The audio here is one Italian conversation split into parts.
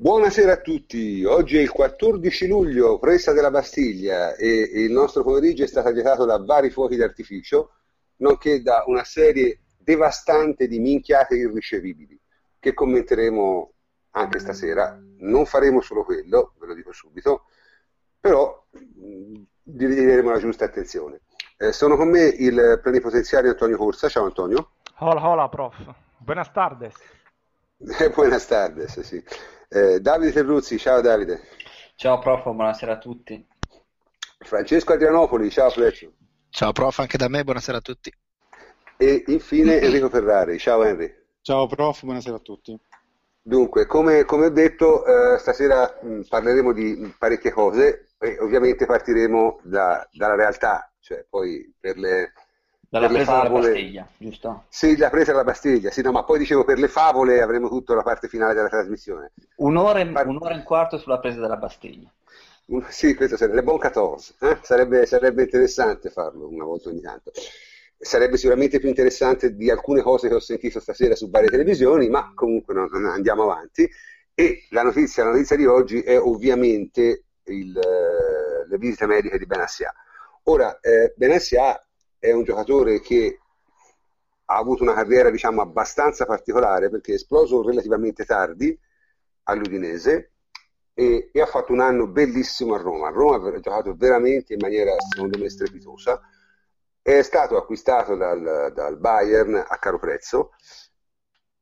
Buonasera a tutti, oggi è il 14 luglio, presa della Bastiglia e il nostro pomeriggio è stato agitato da vari fuochi d'artificio, nonché da una serie devastante di minchiate irricevibili che commenteremo anche stasera. Non faremo solo quello, ve lo dico subito, però dedicheremo la giusta attenzione. Eh, sono con me il plenipotenziario Antonio Corsa, ciao Antonio. Hola, hola, prof. Buenas tardes. Eh, buenas tardes, sì. Eh, Davide Terruzzi, ciao Davide. Ciao prof, buonasera a tutti. Francesco Adrianopoli, ciao Fleccio. Ciao prof, anche da me, buonasera a tutti. E infine Enrico Ferrari, ciao Henry. Ciao prof, buonasera a tutti. Dunque, come, come ho detto, eh, stasera mh, parleremo di parecchie cose e ovviamente partiremo da, dalla realtà, cioè poi per le, dalla presa favole... della Bastiglia, giusto? Sì, la presa della Bastiglia, sì, no, ma poi dicevo per le favole avremo tutta la parte finale della trasmissione. Un'ora, e, Par... un'ora e un quarto sulla presa della Bastiglia. Un... Sì, questo sarebbe bon 14, eh? sarebbe, sarebbe interessante farlo una volta ogni tanto. Sarebbe sicuramente più interessante di alcune cose che ho sentito stasera su varie televisioni, ma comunque no, no, andiamo avanti. E la notizia, la notizia di oggi è ovviamente il, le visite mediche di Benassia. Ora, eh, Benassia è un giocatore che ha avuto una carriera diciamo abbastanza particolare perché è esploso relativamente tardi all'Udinese e, e, ha fatto un anno bellissimo a Roma. A Roma ha giocato veramente in maniera secondo me strepitosa. È stato acquistato dal, dal Bayern a caro prezzo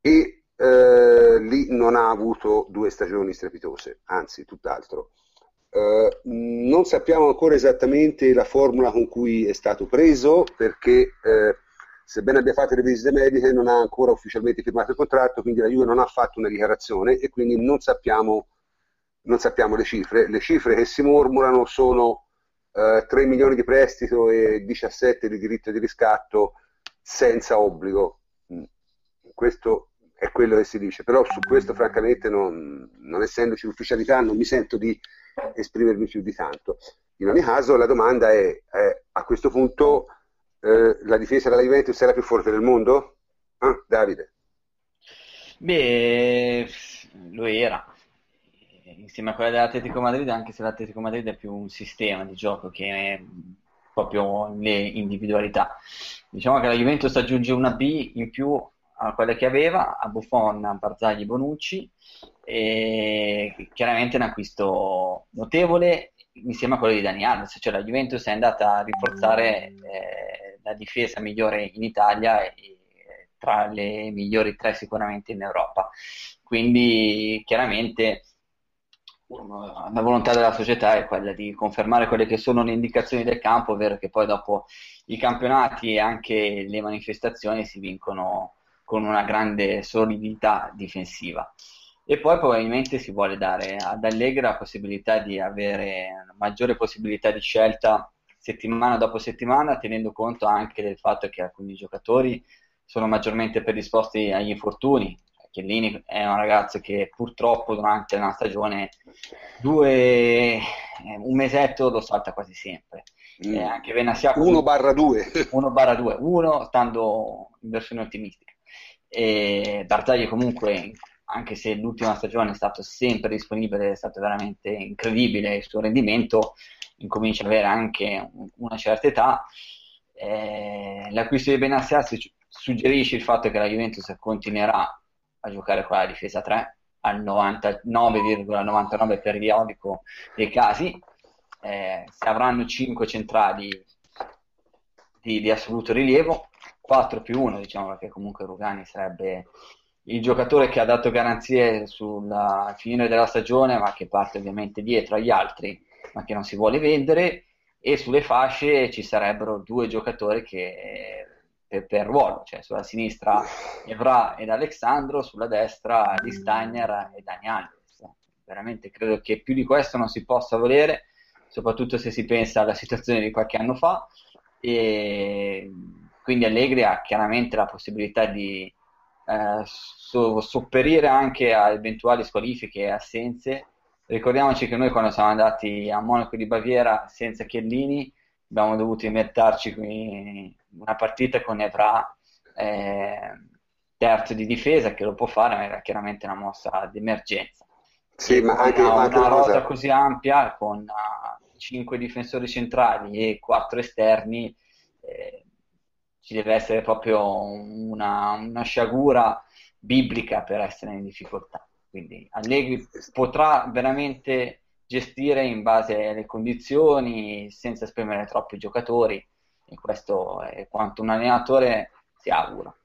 e eh, lì non ha avuto due stagioni strepitose, anzi tutt'altro. Eh, non sappiamo ancora esattamente la formula con cui è stato preso perché eh, sebbene abbia fatto le visite mediche non ha ancora ufficialmente firmato il contratto, quindi la Juve non ha fatto una dichiarazione e quindi non sappiamo, non sappiamo le cifre. Le cifre che si mormorano sono eh, 3 milioni di prestito e 17 di diritto di riscatto senza obbligo. Mm. Questo è quello che si dice, però su questo francamente non, non essendoci ufficialità non mi sento di esprimermi più di tanto. In ogni caso la domanda è, è a questo punto eh, la difesa della Juventus è la più forte del mondo? Ah, Davide? Beh, lo era. Insieme a quella dell'Atletico Madrid, anche se l'Atletico Madrid è più un sistema di gioco che proprio le individualità. Diciamo che la Juventus aggiunge una B in più a quelle che aveva, a Buffon, a Barzagli, Bonucci, e chiaramente un acquisto notevole insieme a quello di Dani Alves, cioè la Juventus è andata a rinforzare eh, la difesa migliore in Italia e tra le migliori tre sicuramente in Europa. Quindi chiaramente la volontà della società è quella di confermare quelle che sono le indicazioni del campo, ovvero che poi dopo i campionati e anche le manifestazioni si vincono con una grande solidità difensiva. E poi probabilmente si vuole dare ad Allegra la possibilità di avere una maggiore possibilità di scelta settimana dopo settimana, tenendo conto anche del fatto che alcuni giocatori sono maggiormente predisposti agli infortuni. Chiellini è un ragazzo che purtroppo durante la stagione due, eh, un mesetto lo salta quasi sempre. Mm. Eh, anche Venassia 1 barra 2 1 barra 2 1 stando in versione ottimistica e Barzagli comunque anche se l'ultima stagione è stato sempre disponibile, è stato veramente incredibile il suo rendimento, incomincia ad avere anche una certa età. Eh, l'acquisto di Benassia suggerisce il fatto che la Juventus continuerà a giocare con la difesa 3 al 99,99 periodico dei casi. Eh, se avranno 5 centrali di, di assoluto rilievo, 4 più 1, diciamo, perché comunque Rugani sarebbe il giocatore che ha dato garanzie sul finire della stagione, ma che parte ovviamente dietro agli altri, ma che non si vuole vendere, e sulle fasce ci sarebbero due giocatori che per, per ruolo, cioè sulla sinistra Evra ed Alexandro, sulla destra di Steiner e Dani Alves. Veramente credo che più di questo non si possa volere, soprattutto se si pensa alla situazione di qualche anno fa. E quindi Allegri ha chiaramente la possibilità di eh, so, sopperire anche a eventuali squalifiche e assenze. Ricordiamoci che noi quando siamo andati a Monaco di Baviera senza Chiellini abbiamo dovuto inventarci una partita con Evra eh, terzo di difesa che lo può fare, ma era chiaramente una mossa d'emergenza. Sì, ma anche, una, anche una rosa così ampia con uh, 5 difensori centrali e 4 esterni, eh, ci deve essere proprio una, una sciagura biblica per essere in difficoltà. Quindi Allegri potrà veramente gestire in base alle condizioni, senza esprimere troppi giocatori, e questo è quanto un allenatore si augura.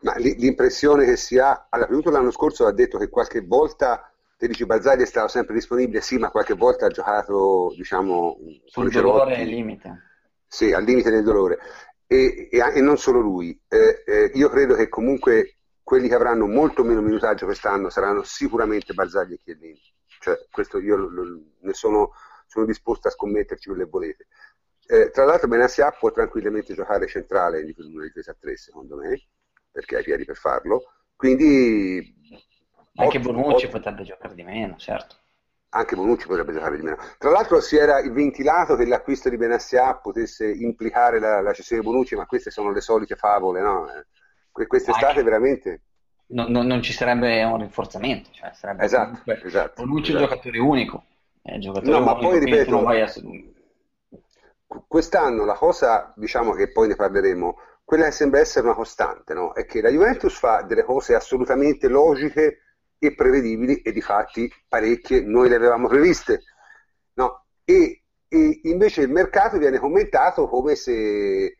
Ma l'impressione che si ha, di tutto l'anno scorso ha detto che qualche volta, te dici Bazzagli è stato sempre disponibile, sì, ma qualche volta ha giocato, diciamo, Sul dolore e limite. Sì, al limite del dolore. E, e- e non solo lui. Eh, eh, io credo che comunque quelli che avranno molto meno minutaggio quest'anno saranno sicuramente Barzagli e Chiellini. Cioè, questo io lo- lo- ne sono, sono disposto a scommetterci quello che volete. Eh, tra l'altro Benassia può tranquillamente giocare centrale in una difesa a tre, secondo me, perché ha i piedi per farlo. Quindi Anche Bonucci potrebbe giocare di meno, certo. Anche Bonucci potrebbe giocare di meno. Tra l'altro si era ventilato che l'acquisto di Benassia potesse implicare la, la cessione di Bonucci, ma queste sono le solite favole, no? Que- Quest'estate veramente... Non, non- non ci sarebbe un rinforzamento, cioè sarebbe Esatto, comunque esatto, Bonucci è un esatto. giocatore unico, è un giocatore No, ma unico, poi, quindi tu ripeto, vai a... Quest'anno la cosa, diciamo che poi ne parleremo, quella che sembra essere una costante, no? È che la Juventus fa delle cose assolutamente logiche e prevedibili e di fatti parecchie noi le avevamo previste, no? E, e invece il mercato viene commentato come se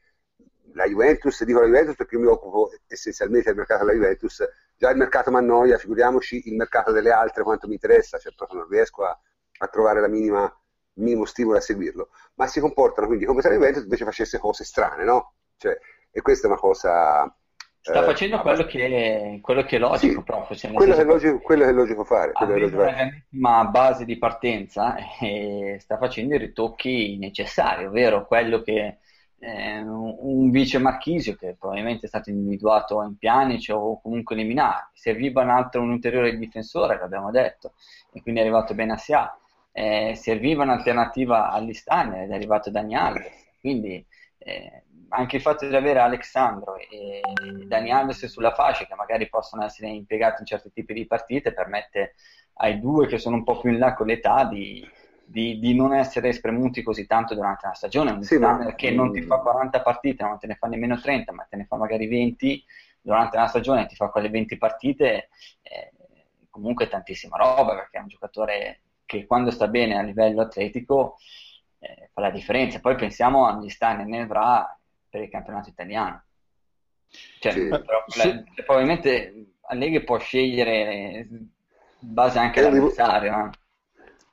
la Juventus, dico la Juventus perché io mi occupo essenzialmente del mercato della Juventus, già il mercato mi annoia, figuriamoci il mercato delle altre quanto mi interessa, cioè proprio non riesco a, a trovare la minima, minimo stimolo a seguirlo, ma si comportano quindi come se la Juventus invece facesse cose strane, no? Cioè, e questa è una cosa... Sta eh, facendo quello che, quello che è logico, Sì, proprio, cioè, quello, che è logico, quello è logico fare. quello è logico fare. base di partenza e sta facendo i ritocchi necessari, ovvero quello che eh, un vice Marchisio che probabilmente è stato individuato in Pjanic o comunque eliminato, serviva un altro, un ulteriore difensore, l'abbiamo detto, e quindi è arrivato Benassia, eh, serviva un'alternativa all'Istagna ed è arrivato Dani Alves, quindi eh, anche il fatto di avere Alexandro e Dani Alves sulla fascia che magari possono essere impiegati in certi tipi di partite permette ai due che sono un po' più in là con l'età di, di- di non essere spremuti così tanto durante la stagione. Un Sì, ma- che non ti fa 40 partite, non te ne fa nemmeno 30, ma te ne fa magari 20 durante la stagione, ti fa quelle 20 partite, eh, comunque tantissima roba perché è un giocatore che quando sta bene a livello atletico eh, fa la differenza. Poi pensiamo agli Stan e Nevra per il campionato italiano. Cioè, Sì. però, Sì. la- probabilmente Allegri può scegliere in base anche Eh, all'avversario.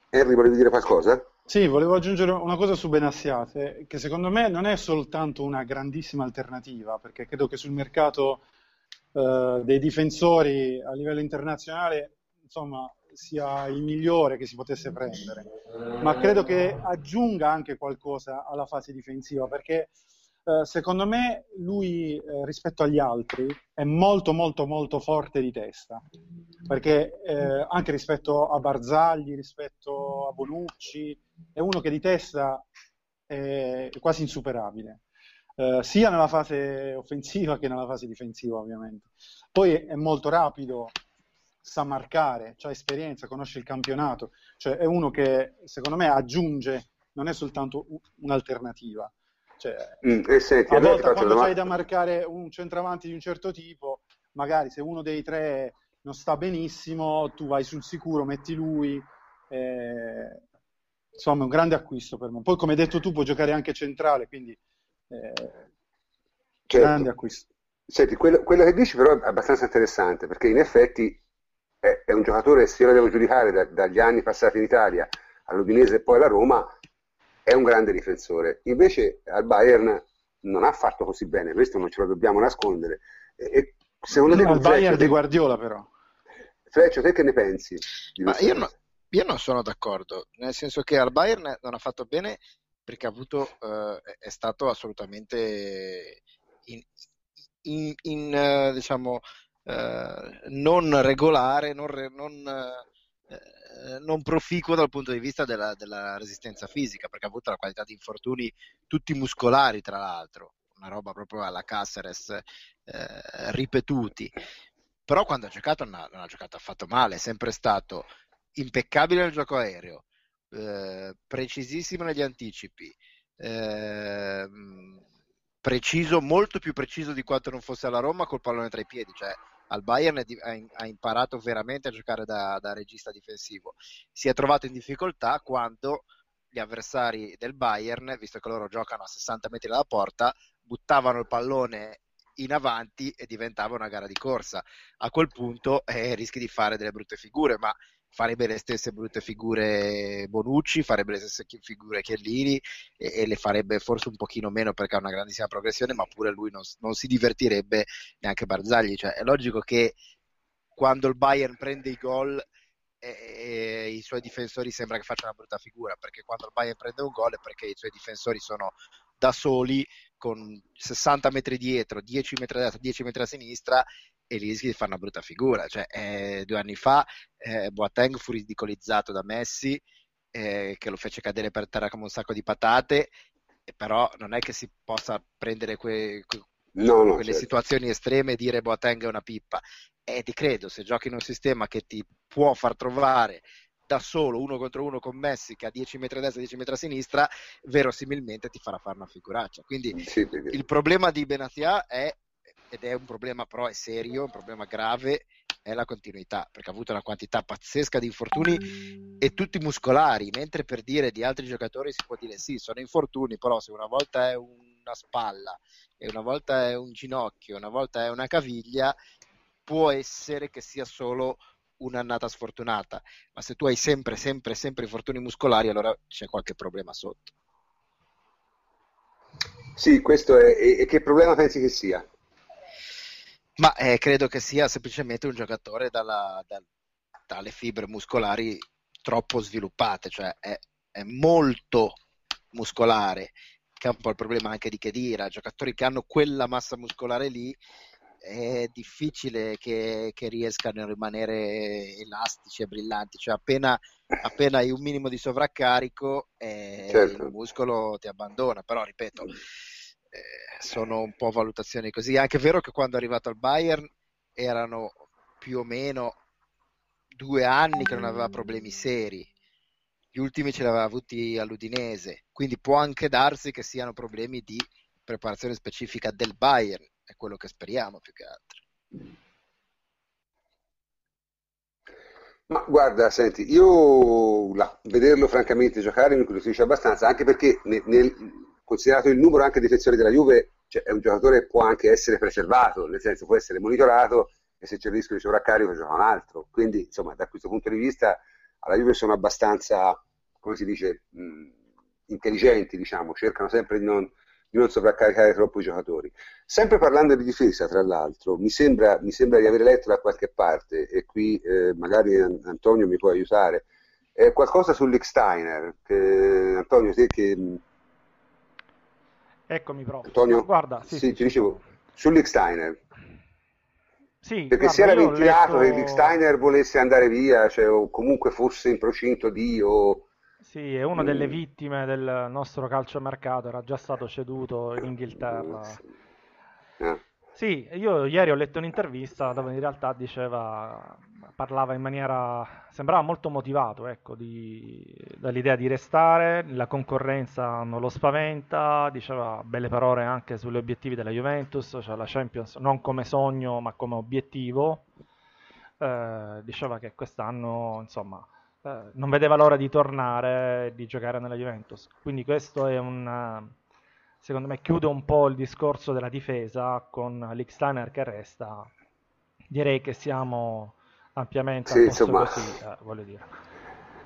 eh. Henry, volevi dire qualcosa? Sì, volevo aggiungere una cosa su Benassiate, che secondo me non è soltanto una grandissima alternativa, perché credo che sul mercato eh, dei difensori a livello internazionale, insomma, sia il migliore che si potesse prendere, ma credo che aggiunga anche qualcosa alla fase difensiva, perché eh, secondo me lui eh, rispetto agli altri è molto molto molto forte di testa, perché eh, anche rispetto a Barzagli, rispetto a Bonucci, è uno che di testa è quasi insuperabile, eh, sia nella fase offensiva che nella fase difensiva ovviamente. Poi è molto rapido, sa marcare, ha esperienza, conosce il campionato, cioè è uno che secondo me aggiunge, non è soltanto un'alternativa. Cioè, Mm, e senti, a allora volte quando una c'hai da domanda. marcare un centravanti di un certo tipo, magari se uno dei tre non sta benissimo, tu vai sul sicuro, metti lui. eh, insomma, è un grande acquisto per me. Poi, come hai detto tu, può giocare anche centrale, quindi eh, Certo. grande acquisto. Senti, quello, quello che dici però è abbastanza interessante perché in effetti è, è un giocatore, se io lo devo giudicare da- dagli anni passati in Italia all'Udinese e poi alla Roma, è un grande difensore. Invece al Bayern non ha fatto così bene, questo non ce lo dobbiamo nascondere. E, e secondo te, Al Bayern di Guardiola, però. Freccio, te che ne pensi? io, no- io non sono d'accordo, nel senso che al Bayern non ha fatto bene perché ha avuto, eh, è stato assolutamente in, in- in, eh, diciamo, eh, non regolare, non, re- non, eh, non proficuo dal punto di vista della, della resistenza fisica, perché ha avuto la qualità di infortuni tutti muscolari, tra l'altro, una roba proprio alla Caceres, eh, ripetuti. Però quando ha giocato non ha, non ha giocato affatto male, è sempre stato impeccabile nel gioco aereo, eh, precisissimo negli anticipi, eh, preciso, molto più preciso di quanto non fosse alla Roma col pallone tra i piedi, cioè al Bayern ha imparato veramente a giocare da, da regista difensivo. Si è trovato in difficoltà quando gli avversari del Bayern, visto che loro giocano a 60 metri dalla porta, buttavano il pallone in avanti e diventava una gara di corsa. A quel punto eh, rischi di fare delle brutte figure, ma farebbe le stesse brutte figure Bonucci, farebbe le stesse figure Chiellini e, e, le farebbe forse un pochino meno perché ha una grandissima progressione, ma pure lui non, non si divertirebbe neanche Barzagli. Cioè, è logico che quando il Bayern prende i gol e, i suoi difensori sembra che facciano una brutta figura perché quando il Bayern prende un gol è perché i suoi difensori sono da soli con 60 metri dietro, 10 metri a destra, 10 metri a sinistra e rischi di fare una brutta figura. Cioè, eh, due anni fa eh, Boateng fu ridicolizzato da Messi eh, che lo fece cadere per terra come un sacco di patate, però non è che si possa prendere que, que, no, no, quelle certo. situazioni estreme e dire Boateng è una pippa. E ti credo, se giochi in un sistema che ti può far trovare da solo uno contro uno con Messi che ha 10 metri a destra e 10 metri a sinistra, verosimilmente ti farà fare una figuraccia. Quindi sì, il problema di Benatia è, ed è un problema però è serio, un problema grave, è la continuità, perché ha avuto una quantità pazzesca di infortuni e tutti muscolari, mentre per dire di altri giocatori si può dire sì, sono infortuni, però se una volta è una spalla e una volta è un ginocchio, una volta è una caviglia, può essere che sia solo un'annata sfortunata, ma se tu hai sempre, sempre, sempre infortuni muscolari, allora c'è qualche problema sotto. Sì, questo è. E, che problema pensi che sia? Ma eh, credo che sia semplicemente un giocatore dalla, da, dalle fibre muscolari troppo sviluppate, cioè è, è molto muscolare, che è un po' il problema anche di Kedira, giocatori che hanno quella massa muscolare lì è difficile che, che, riescano a rimanere elastici e brillanti, cioè appena, appena hai un minimo di sovraccarico eh, certo. il muscolo ti abbandona, però ripeto, sono un po' valutazioni così, è anche vero che quando è arrivato al Bayern erano più o meno due anni che non aveva problemi seri, gli ultimi ce li aveva avuti all'Udinese, quindi può anche darsi che siano problemi di preparazione specifica del Bayern, è quello che speriamo più che altro. Ma guarda, senti, io la, vederlo francamente giocare mi incuriosisce abbastanza, anche perché nel, nel, considerato il numero anche di difensori della Juve, cioè, è un giocatore che può anche essere preservato, nel senso può essere monitorato e se c'è il rischio di sovraccarico gioca un altro. Quindi, insomma, da questo punto di vista alla Juve sono abbastanza, come si dice, mh, intelligenti, diciamo, cercano sempre di non di non sovraccaricare troppo i giocatori. Sempre parlando di difesa, tra l'altro, mi sembra, mi sembra di aver letto da qualche parte, e qui eh, magari Antonio mi può aiutare, eh, qualcosa sull'Iksteiner, Antonio, te che... Eccomi proprio. Antonio, guarda, sì, sì, sì ti dicevo, sull'Iksteiner. Sì, perché guarda, si era ventilato letto... che l'Iksteiner volesse andare via, cioè, o comunque fosse in procinto di... O sì, è una delle mm. vittime del nostro calciomercato, era già stato ceduto in Inghilterra. Eh. Sì, io ieri ho letto un'intervista dove in realtà diceva, parlava in maniera, sembrava molto motivato, ecco, di, dall'idea di restare, la concorrenza non lo spaventa, diceva belle parole anche sugli obiettivi della Juventus, cioè la Champions non come sogno ma come obiettivo, eh, diceva che quest'anno, insomma, eh, non vedeva l'ora di tornare e di giocare nella Juventus. Quindi questo è un, secondo me, chiude un po' il discorso della difesa con l'Xtainer che resta. Direi che siamo ampiamente sì, a posto insomma... così, eh, voglio dire.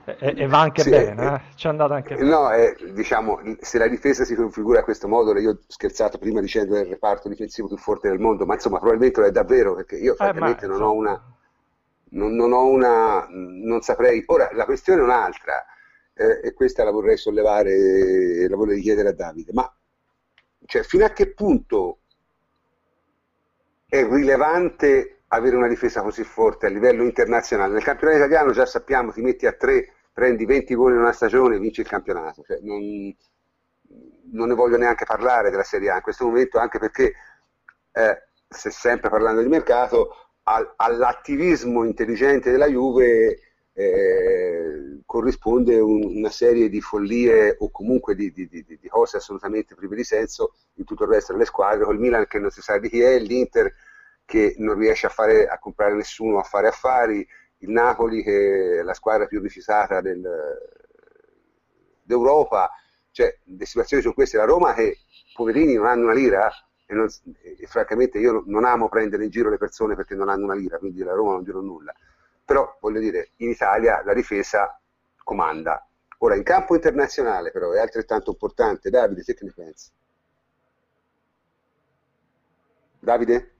E, e, va anche sì, bene, eh, eh? ci è andato anche bene. No, eh, diciamo, se la difesa si configura a questo modo, io ho scherzato prima dicendo che è il reparto difensivo più forte del mondo, ma insomma probabilmente lo è davvero, perché io francamente ma, non ho una non, non, ho una, non saprei. Ora, la questione è un'altra, eh, e questa la vorrei sollevare, la vorrei chiedere a Davide, ma cioè, fino a che punto è rilevante avere una difesa così forte a livello internazionale? Nel campionato italiano già sappiamo, ti metti a tre, prendi 20 gol in una stagione e vinci il campionato. Cioè, non, non, ne voglio neanche parlare della Serie A in questo momento, anche perché, eh, se sempre parlando di mercato, all'attivismo intelligente della Juve eh, corrisponde un, una serie di follie o comunque di, di, di, di, cose assolutamente prive di senso in tutto il resto delle squadre, col Milan che non si sa di chi è, l'Inter che non riesce a, fare, a comprare nessuno, a fare affari, il Napoli che è la squadra più rifiutata del, d'Europa, cioè le situazioni sono queste, la Roma che poverini non hanno una lira e, non, e, francamente io non amo prendere in giro le persone perché non hanno una lira, quindi la Roma non dirò nulla, però voglio dire, in Italia la difesa comanda. Ora, in campo internazionale però è altrettanto importante, Davide, te che ne pensi? Davide?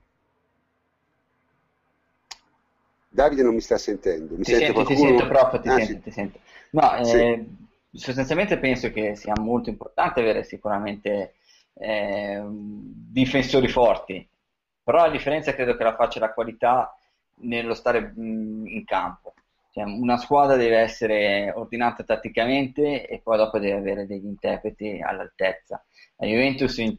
Davide non mi sta sentendo. Mi ti, sente sento, ti sento proprio, ti, ah, sento, sì. ti sento. No, eh, sì. sostanzialmente penso che sia molto importante avere sicuramente eh, difensori forti, però la differenza credo che la faccia la qualità nello stare in campo. Cioè, una squadra deve essere ordinata tatticamente e poi dopo deve avere degli interpreti all'altezza. La Juventus in,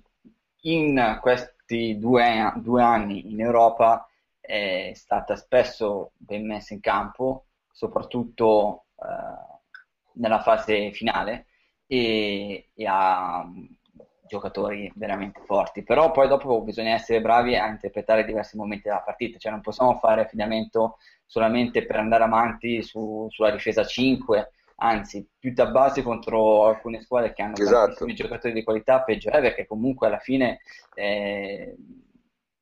in questi due, due anni in Europa è stata spesso ben messa in campo, soprattutto eh, nella fase finale, e, e, ha giocatori veramente forti. Però poi dopo bisogna essere bravi a interpretare diversi momenti della partita, cioè non possiamo fare affidamento solamente per andare avanti su, sulla difesa 5, anzi più da base contro alcune squadre che hanno esatto. tantissimi giocatori di qualità, peggio è perché comunque alla fine... Eh,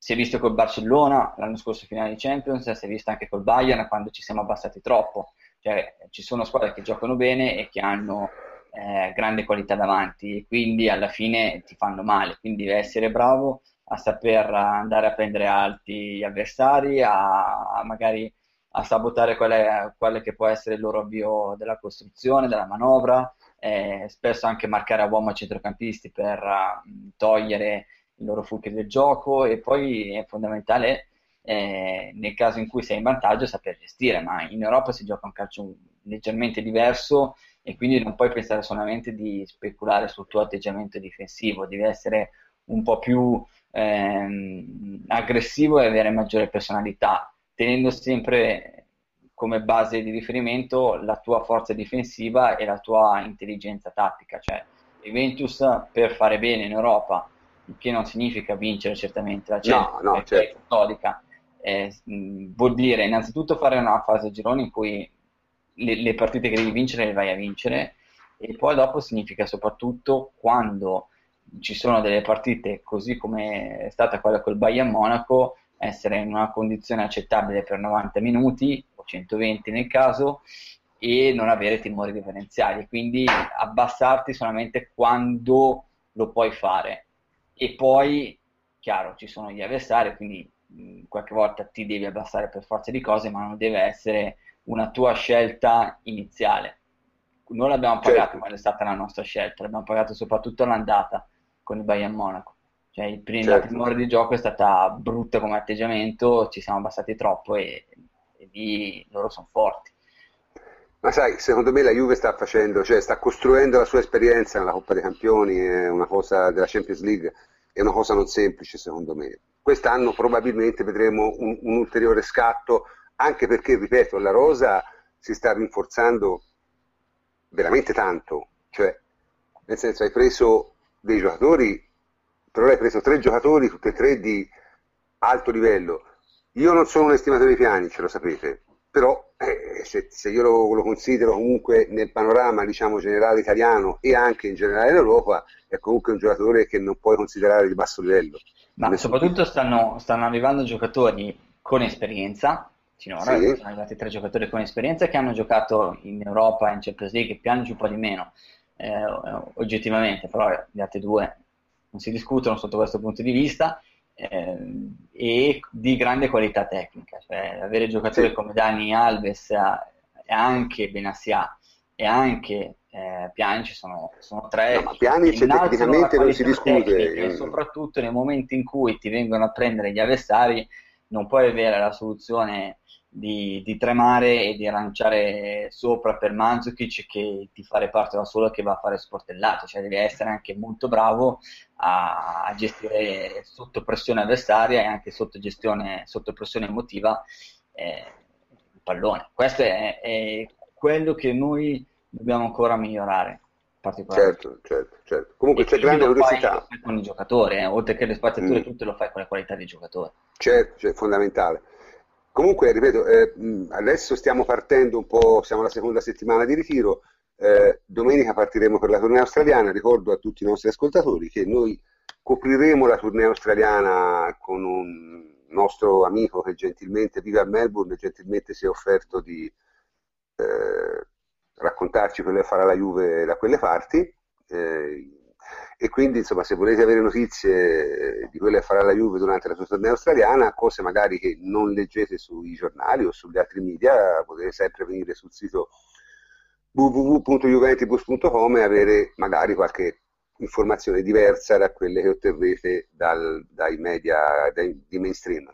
si è visto col Barcellona l'anno scorso finale di Champions, si è visto anche col Bayern quando ci siamo abbassati troppo. Cioè, ci sono squadre che giocano bene e che hanno eh, grande qualità davanti e quindi alla fine ti fanno male. Quindi devi essere bravo a saper andare a prendere alti avversari, a, a magari a sabotare quelle, quelle, che può essere il loro avvio della costruzione, della manovra, eh, spesso anche marcare a uomo a centrocampisti per uh, togliere il loro fulcro del gioco e poi è fondamentale eh, nel caso in cui sei in vantaggio saper gestire, ma in Europa si gioca un calcio leggermente diverso e quindi non puoi pensare solamente di speculare sul tuo atteggiamento difensivo, devi essere un po' più ehm, aggressivo e avere maggiore personalità, tenendo sempre come base di riferimento la tua forza difensiva e la tua intelligenza tattica, cioè Juventus per fare bene in Europa il che non significa vincere certamente la Champions, no, no, certo. storica, eh, vuol dire innanzitutto fare una fase a gironi in cui le, le, partite che devi vincere le vai a vincere. E poi dopo significa soprattutto quando ci sono delle partite così come è stata quella col Bayern Monaco essere in una condizione accettabile per 90 minuti o 120 nel caso e non avere timori differenziali. Quindi abbassarti solamente quando lo puoi fare. E poi, chiaro, ci sono gli avversari, quindi mh, qualche volta ti devi abbassare per forza di cose, ma non deve essere una tua scelta iniziale. Noi l'abbiamo pagato certo. quando è stata la nostra scelta, l'abbiamo pagato soprattutto l'andata con il Bayern Monaco. Cioè, il prim- certo. la prima ora di gioco è stata brutta come atteggiamento, ci siamo abbassati troppo e, e lì loro sono forti. Ma sai, secondo me la Juve sta facendo, cioè sta costruendo la sua esperienza nella Coppa dei Campioni, è una cosa della Champions League, è una cosa non semplice secondo me. Quest'anno probabilmente vedremo un, un ulteriore scatto, anche perché, ripeto, la Rosa si sta rinforzando veramente tanto, cioè nel senso hai preso dei giocatori, però hai preso tre giocatori, tutti e tre di alto livello. Io non sono un estimatore di piani, ce lo sapete, però eh, se, se, io lo, lo, considero comunque nel panorama diciamo, generale italiano e anche in generale d'Europa, è comunque un giocatore che non puoi considerare di basso livello. Ma soprattutto stanno, stanno, arrivando giocatori con esperienza, finora sì. sono arrivati tre giocatori con esperienza che hanno giocato in Europa, in Champions League, piangi un po' di meno, eh, oggettivamente, però gli altri due non si discutono sotto questo punto di vista eh, e di grande qualità tecnica, cioè avere giocatori sì. come Dani Alves e anche Benassia e anche eh, Piani sono, sono tre no, ma Piani tecnicamente non si discute e soprattutto nei momenti in cui ti vengono a prendere gli avversari non puoi avere la soluzione di, di, tremare e di lanciare sopra per Mandzukic che ti fa reparto da solo che va a fare sportellate, cioè devi essere anche molto bravo a, a gestire sotto pressione avversaria e anche sotto gestione, sotto pressione emotiva eh, pallone. Questo è, è quello che noi dobbiamo ancora migliorare. Certo, certo, certo. Comunque e c'è grande velocità. con i giocatori, eh? oltre che le spaziature, mm. tutto lo fai con la qualità dei giocatori. Certo, cioè, fondamentale. Comunque, ripeto, eh, adesso stiamo partendo un po', siamo alla seconda settimana di ritiro, eh, domenica partiremo per la tournée australiana, ricordo a tutti i nostri ascoltatori che noi copriremo la tournée australiana con un nostro amico che gentilmente vive a Melbourne e gentilmente si è offerto di eh, raccontarci quello che farà la Juve da quelle parti. Eh, e quindi insomma se volete avere notizie di quello che farà la Juve durante la sua tournée australiana, cose magari che non leggete sui giornali o sugli altri media, potete sempre venire sul sito www.juventibus.com e avere magari qualche informazione diversa da quelle che otterrete dal, dai media dai, di mainstream.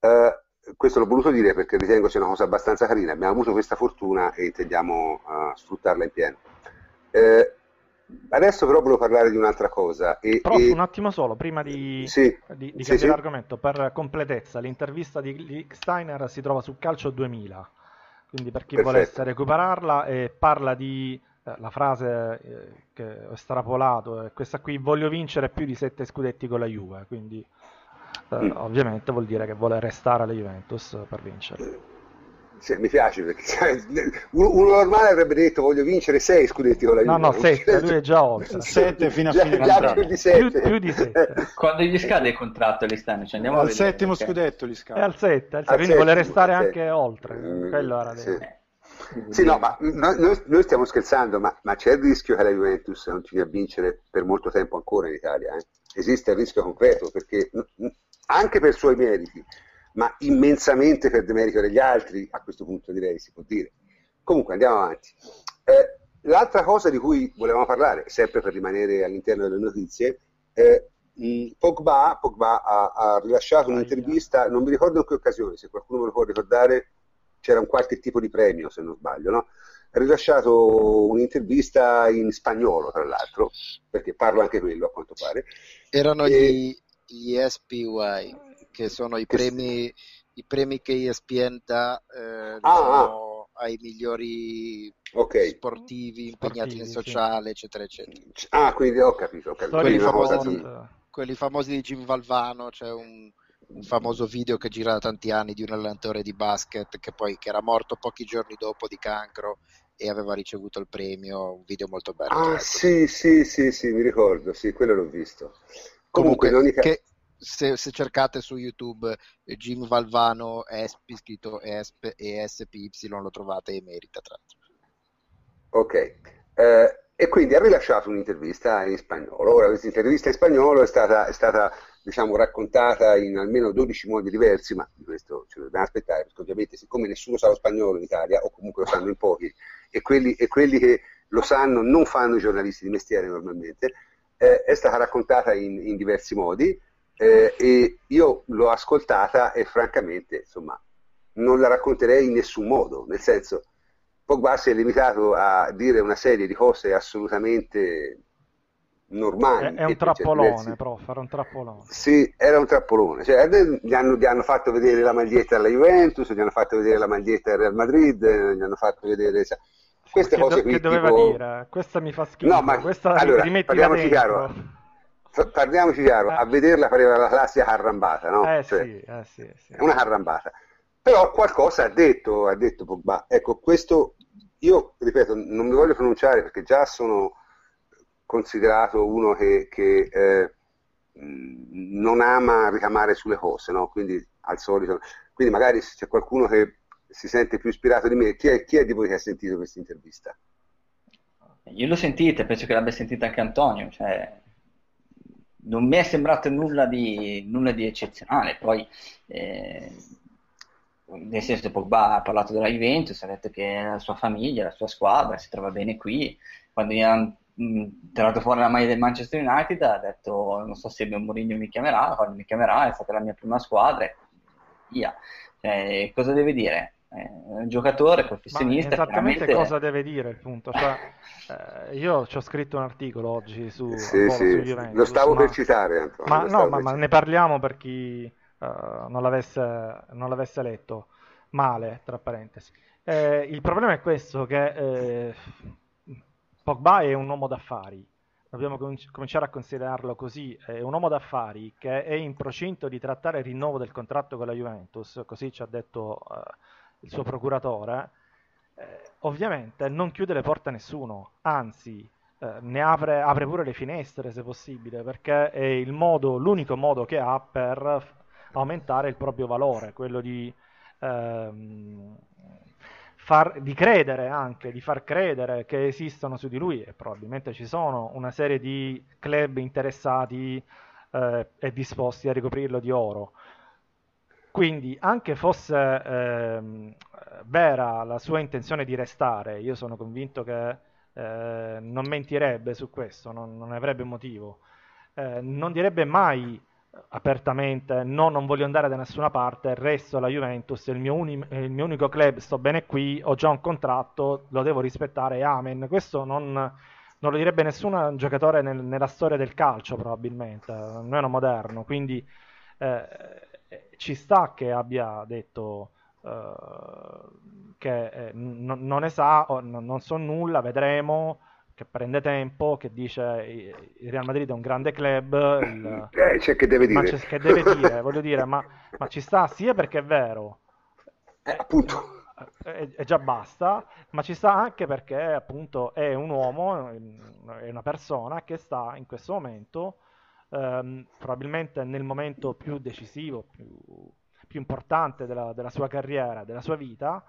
Uh, questo l'ho voluto dire perché ritengo sia una cosa abbastanza carina. Abbiamo avuto questa fortuna e intendiamo uh, sfruttarla in pieno. Uh, adesso però volevo parlare di un'altra cosa. E, Prof, e... un attimo solo, prima di, sì, di, di sì, cambiare sì. argomento, per completezza, l'intervista di Steiner si trova su Calcio 2000, quindi per chi Perfetto. volesse recuperarla, e parla di eh, la frase eh, che ho estrapolato è questa qui, voglio vincere più di sette scudetti con la Juve, quindi eh, Mm. ovviamente vuol dire che vuole restare alla Juventus per vincere. Sì, mi piace perché sai, uno, uno normale avrebbe detto voglio vincere sei scudetti con la No, Juve. no, sette, lui è già oltre. Sette fino a Già- fine già più di Più, sette. più di sette. Quando gli scade il contratto all'esterno, ci andiamo a Al vedere, settimo perché- scudetto gli È scappa. al 7, Al quindi vuole settimo, restare al anche oltre. Mm, Quello era sì. Sì, no, ma noi, noi- stiamo scherzando, ma, ma c'è il rischio che la Juventus continui a vincere per molto tempo ancora in Italia. eh? Esiste il rischio concreto, perché anche per suoi meriti, ma immensamente per demerito degli altri, a questo punto direi si può dire. Comunque andiamo avanti. Eh, l'altra cosa di cui volevamo parlare, sempre per rimanere all'interno delle notizie, eh, Pogba, Pogba ha, ha rilasciato un'intervista, non mi ricordo in che occasione, se qualcuno me lo può ricordare, c'era un qualche tipo di premio se non sbaglio, no? Ha rilasciato un'intervista in spagnolo, tra l'altro, perché parlo anche quello a quanto pare. Erano E- gli, gli SPY, che sono i premi, i premi che ESPN dà eh, Ah, diciamo, ai migliori Ok. sportivi impegnati Sportivi, in sì. sociale, eccetera, eccetera. Ah, quindi ho capito, ho capito. Di cosa famosi. sì. sport. Quelli famosi di Jim Valvano, c'è un, un famoso video che gira da tanti anni di un allenatore di basket che poi che era morto pochi giorni dopo di cancro e aveva ricevuto il premio, un video molto bello. Ah, sì, sì, sì, sì, mi ricordo, sì, quello l'ho visto. Comunque, caso... che se, se cercate su YouTube eh, Jim Valvano ESP scritto ESP e SPY lo trovate e merita tra l'altro. Ok, Eh, e quindi ha rilasciato un'intervista in spagnolo. Ora, questa intervista in spagnolo è stata, è stata, diciamo, raccontata in almeno 12 modi diversi, ma di questo ci dobbiamo aspettare, perché ovviamente siccome nessuno sa lo spagnolo in Italia, o comunque lo sanno in pochi, e quelli, e quelli che lo sanno non fanno i giornalisti di mestiere normalmente, eh, è stata raccontata in, in diversi modi eh, e io l'ho ascoltata e francamente, insomma, non la racconterei in nessun modo, nel senso, Pogba si è limitato a dire una serie di cose assolutamente normali. È, è un trappolone, prof, era un trappolone. Sì, era un trappolone. Cioè, gli, hanno, gli hanno fatto vedere la maglietta alla Juventus, gli hanno fatto vedere la maglietta al Real Madrid, gli hanno fatto vedere... cioè, queste che, cose do- qui che doveva tipo- dire? Questa mi fa schifo, No, ma questa allora, chiaro. Parliamoci chiaro, Eh. a vederla pareva la classica carrambata, no? Eh Cioè, sì, eh sì, sì. è una carrambata. Però qualcosa ha detto, ha detto Pogba. Ecco, questo io, ripeto, non mi voglio pronunciare perché già sono considerato uno che, che, eh, non ama ricamare sulle cose, no? Quindi al solito. Quindi magari se c'è qualcuno che si sente più ispirato di me, chi è, chi è di voi che ha sentito questa intervista? Io l'ho sentita, penso che l'abbia sentita anche Antonio, cioè, non mi è sembrato nulla di, nulla di eccezionale. Poi, eh, nel senso, Pogba ha parlato della Juventus, ha detto che la sua famiglia, la sua squadra si trova bene qui. Quando gli hanno mh, tirato fuori la maglia del Manchester United, ha detto: Non so se Mourinho mi chiamerà, quando mi chiamerà, è stata la mia prima squadra, e via. Cioè, cosa deve dire? È un giocatore Ma professionista. esattamente chiaramente- cosa deve dire il punto? Cioè, eh, io ci ho scritto un articolo oggi su, Sì, sì, su lo Juventus, stavo ma, per citare, Antonio. ma lo no, ma, ma ne parliamo per chi eh, non l'avesse, non l'avesse letto. male, tra parentesi. Eh, il problema è questo, che eh, Pogba è un uomo d'affari, dobbiamo cominciare a considerarlo così, è un uomo d'affari che è in procinto di trattare il rinnovo del contratto con la Juventus, così ci ha detto uh, il suo procuratore, eh, ovviamente non chiude le porte a nessuno, anzi eh, ne apre, apre, pure le finestre se possibile, perché è modo, l'unico modo che ha per aumentare il proprio valore, quello di, ehm, far, di credere anche, di far credere che esistono su di lui, e probabilmente ci sono una serie di club interessati eh, e disposti a ricoprirlo di oro. Quindi, anche fosse ehm, vera la sua intenzione di restare, io sono convinto che eh, non mentirebbe su questo, non, non avrebbe motivo. Eh, non direbbe mai apertamente no, non voglio andare da nessuna parte, resto alla Juventus, è il mio, uni- è il mio unico club, sto bene qui, ho già un contratto, lo devo rispettare, amen. Questo non, non lo direbbe nessun giocatore nel, nella storia del calcio probabilmente, almeno moderno, quindi eh, ci sta che abbia detto eh, che eh, n- non ne sa, n- non so nulla, vedremo che prende tempo, che dice il Real Madrid è un grande club, il... eh, cioè, che deve dire, che deve dire voglio dire, ma, ma, ci sta sia perché è vero, eh, appunto. E, e già basta, ma ci sta anche perché appunto è un uomo, è una persona che sta in questo momento, ehm, probabilmente nel momento più decisivo, più, più importante della, della sua carriera, della sua vita,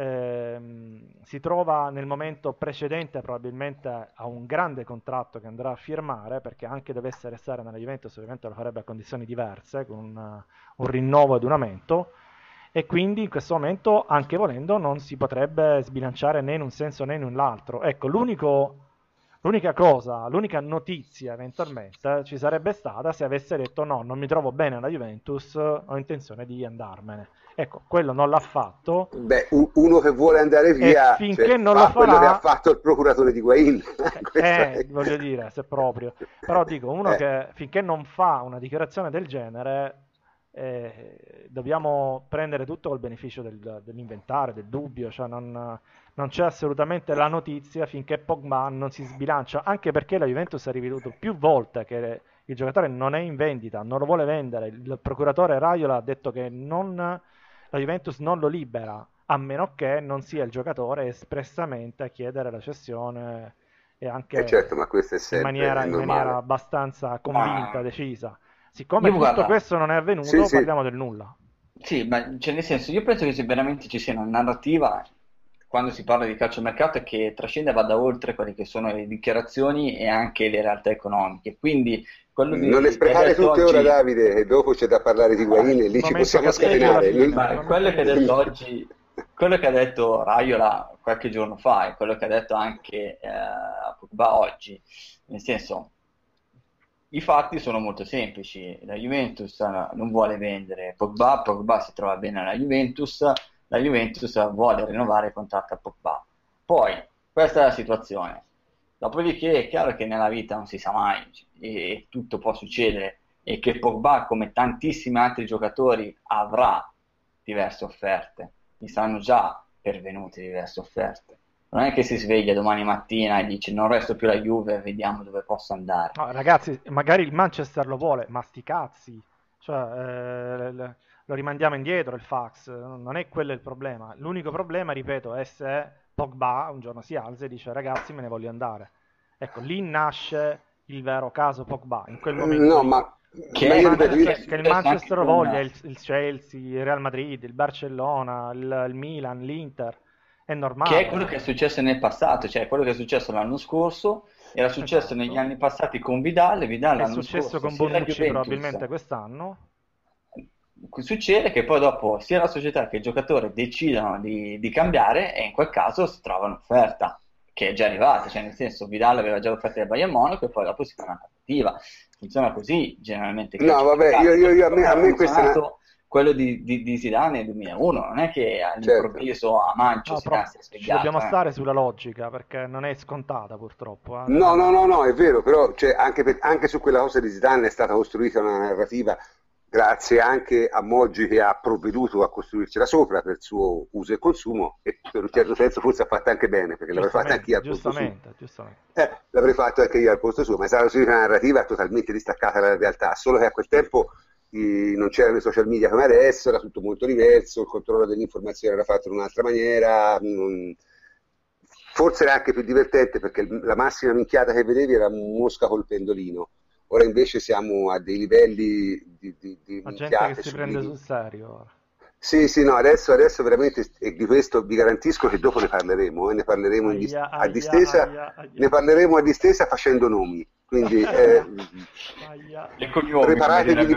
Ehm, si trova nel momento precedente probabilmente a un grande contratto che andrà a firmare perché anche dovesse restare nella Juventus ovviamente lo farebbe a condizioni diverse con un, un rinnovo ed un aumento. E quindi in questo momento anche volendo non si potrebbe sbilanciare né in un senso né in un altro. Ecco l'unico L'unica cosa, l'unica notizia eventualmente ci sarebbe stata se avesse detto no, non mi trovo bene alla Juventus, ho intenzione di andarmene. Ecco, quello non l'ha fatto. Beh, uno che vuole andare via finché cioè, non fa lo farà, quello che ha fatto il procuratore di Guain. Eh, eh voglio dire, se proprio. Però dico, uno eh. che finché non fa una dichiarazione del genere, eh, dobbiamo prendere tutto col beneficio del, dell'inventario, del dubbio, cioè non, non c'è assolutamente la notizia finché Pogba non si sbilancia, anche perché la Juventus ha riveduto più volte che il giocatore non è in vendita, non lo vuole vendere, il procuratore Raiola ha detto che non, la Juventus non lo libera, a meno che non sia il giocatore espressamente a chiedere la cessione e anche eh certo, in, maniera, in, maniera, abbastanza convinta, ah. decisa. Siccome io, tutto guarda, questo non è avvenuto, sì, parliamo sì. del nulla. Sì, ma cioè, nel senso, io penso che veramente ci sia una narrativa quando si parla di calciomercato è che trascende e vada oltre quelle che sono le dichiarazioni e anche le realtà economiche. Quindi quello di, non le sprecare tutte oggi... ora Davide e dopo c'è da parlare di Guain e lì ci possiamo scatenare. quello che ha detto oggi quello che ha detto Raiola qualche giorno fa e quello che ha detto anche eh, Pogba oggi, nel senso i fatti sono molto semplici, la Juventus non vuole vendere Pogba, Pogba si trova bene alla Juventus, la Juventus vuole rinnovare il contratto a Pogba. Poi, questa è la situazione. Dopodiché è chiaro che nella vita non si sa mai e tutto può succedere e che Pogba, come tantissimi altri giocatori, avrà diverse offerte. Mi saranno già pervenute diverse offerte. Non è che si sveglia domani mattina e dice non resto più alla Juve, vediamo dove posso andare. No, ragazzi, magari il Manchester lo vuole, ma sti cazzi. Cioè, eh, lo rimandiamo indietro il fax, non è quello il problema. L'unico problema, ripeto, è se Pogba un giorno si alza e dice ragazzi me ne voglio andare. Ecco, lì nasce il vero caso Pogba, in quel momento. No, ma che, il Manchester, che il Manchester lo voglia, il, il, Chelsea, il Real Madrid, il Barcellona, il, il, Milan, l'Inter, è normale. Che è quello che è successo nel passato, cioè quello che è successo l'anno scorso, era successo esatto. negli anni passati con Vidal, Vidal è l'anno successo con Bonucci probabilmente quest'anno succede che poi dopo sia la società che il giocatore decidano di, di cambiare e in quel caso si trova un'offerta che è già arrivata, cioè nel senso Vidal aveva già l'offerta del Bayern Monaco e poi dopo si fa una trattativa. Funziona così generalmente. No, vabbè, io, io, io, a me, a me questa quello di, di, di Zidane nel 2001, non è che all'improvviso certo. a maggio no, si però, ci dobbiamo eh. stare sulla logica perché non è scontata purtroppo. Eh. No, no, no, no, è vero, però cioè, anche, per, anche, su quella cosa di Zidane è stata costruita una narrativa grazie anche a Moggi che ha provveduto a costruircela sopra per il suo uso e consumo e per un certo senso forse ha fatto anche bene perché l'avrei fatto anche io al posto suo. Giustamente. Eh, l'avrei fatto anche io al posto suo, ma è stata una narrativa totalmente distaccata dalla realtà, solo che a quel tempo non c'erano i social media come adesso, era tutto molto diverso, il controllo dell'informazione era fatto in un'altra maniera, non... forse era anche più divertente perché la massima minchiata che vedevi era mosca col pendolino Ora invece siamo a dei livelli di, di, di La gente che si prende sul serio. Sì, sì, no, adesso, adesso veramente, e di questo vi garantisco che dopo ne parleremo, eh, ne parleremo dis- aia, a distesa, aia, ne parleremo a distesa facendo nomi. Quindi eh, preparatevi.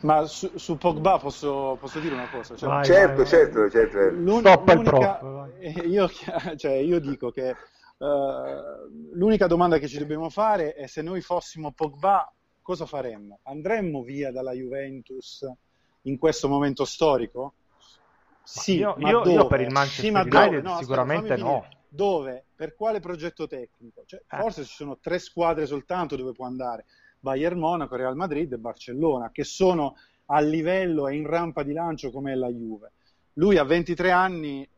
Ma su, su, Pogba posso, posso, dire una cosa? Cioè, vai, certo, vai, certo, vai. certo, certo. L'unica, io, cioè, io dico che Uh, l'unica domanda che ci dobbiamo fare è se noi fossimo Pogba, cosa faremmo? Andremmo via dalla Juventus in questo momento storico? Sì, io, ma io, io per il Manchester sì, United no, sicuramente aspetta, no. Dove? Per quale progetto tecnico? Cioè, eh. Forse ci sono tre squadre soltanto dove può andare. Bayern Monaco, Real Madrid e Barcellona, che sono a livello e in rampa di lancio come la Juve. Lui a 23 anni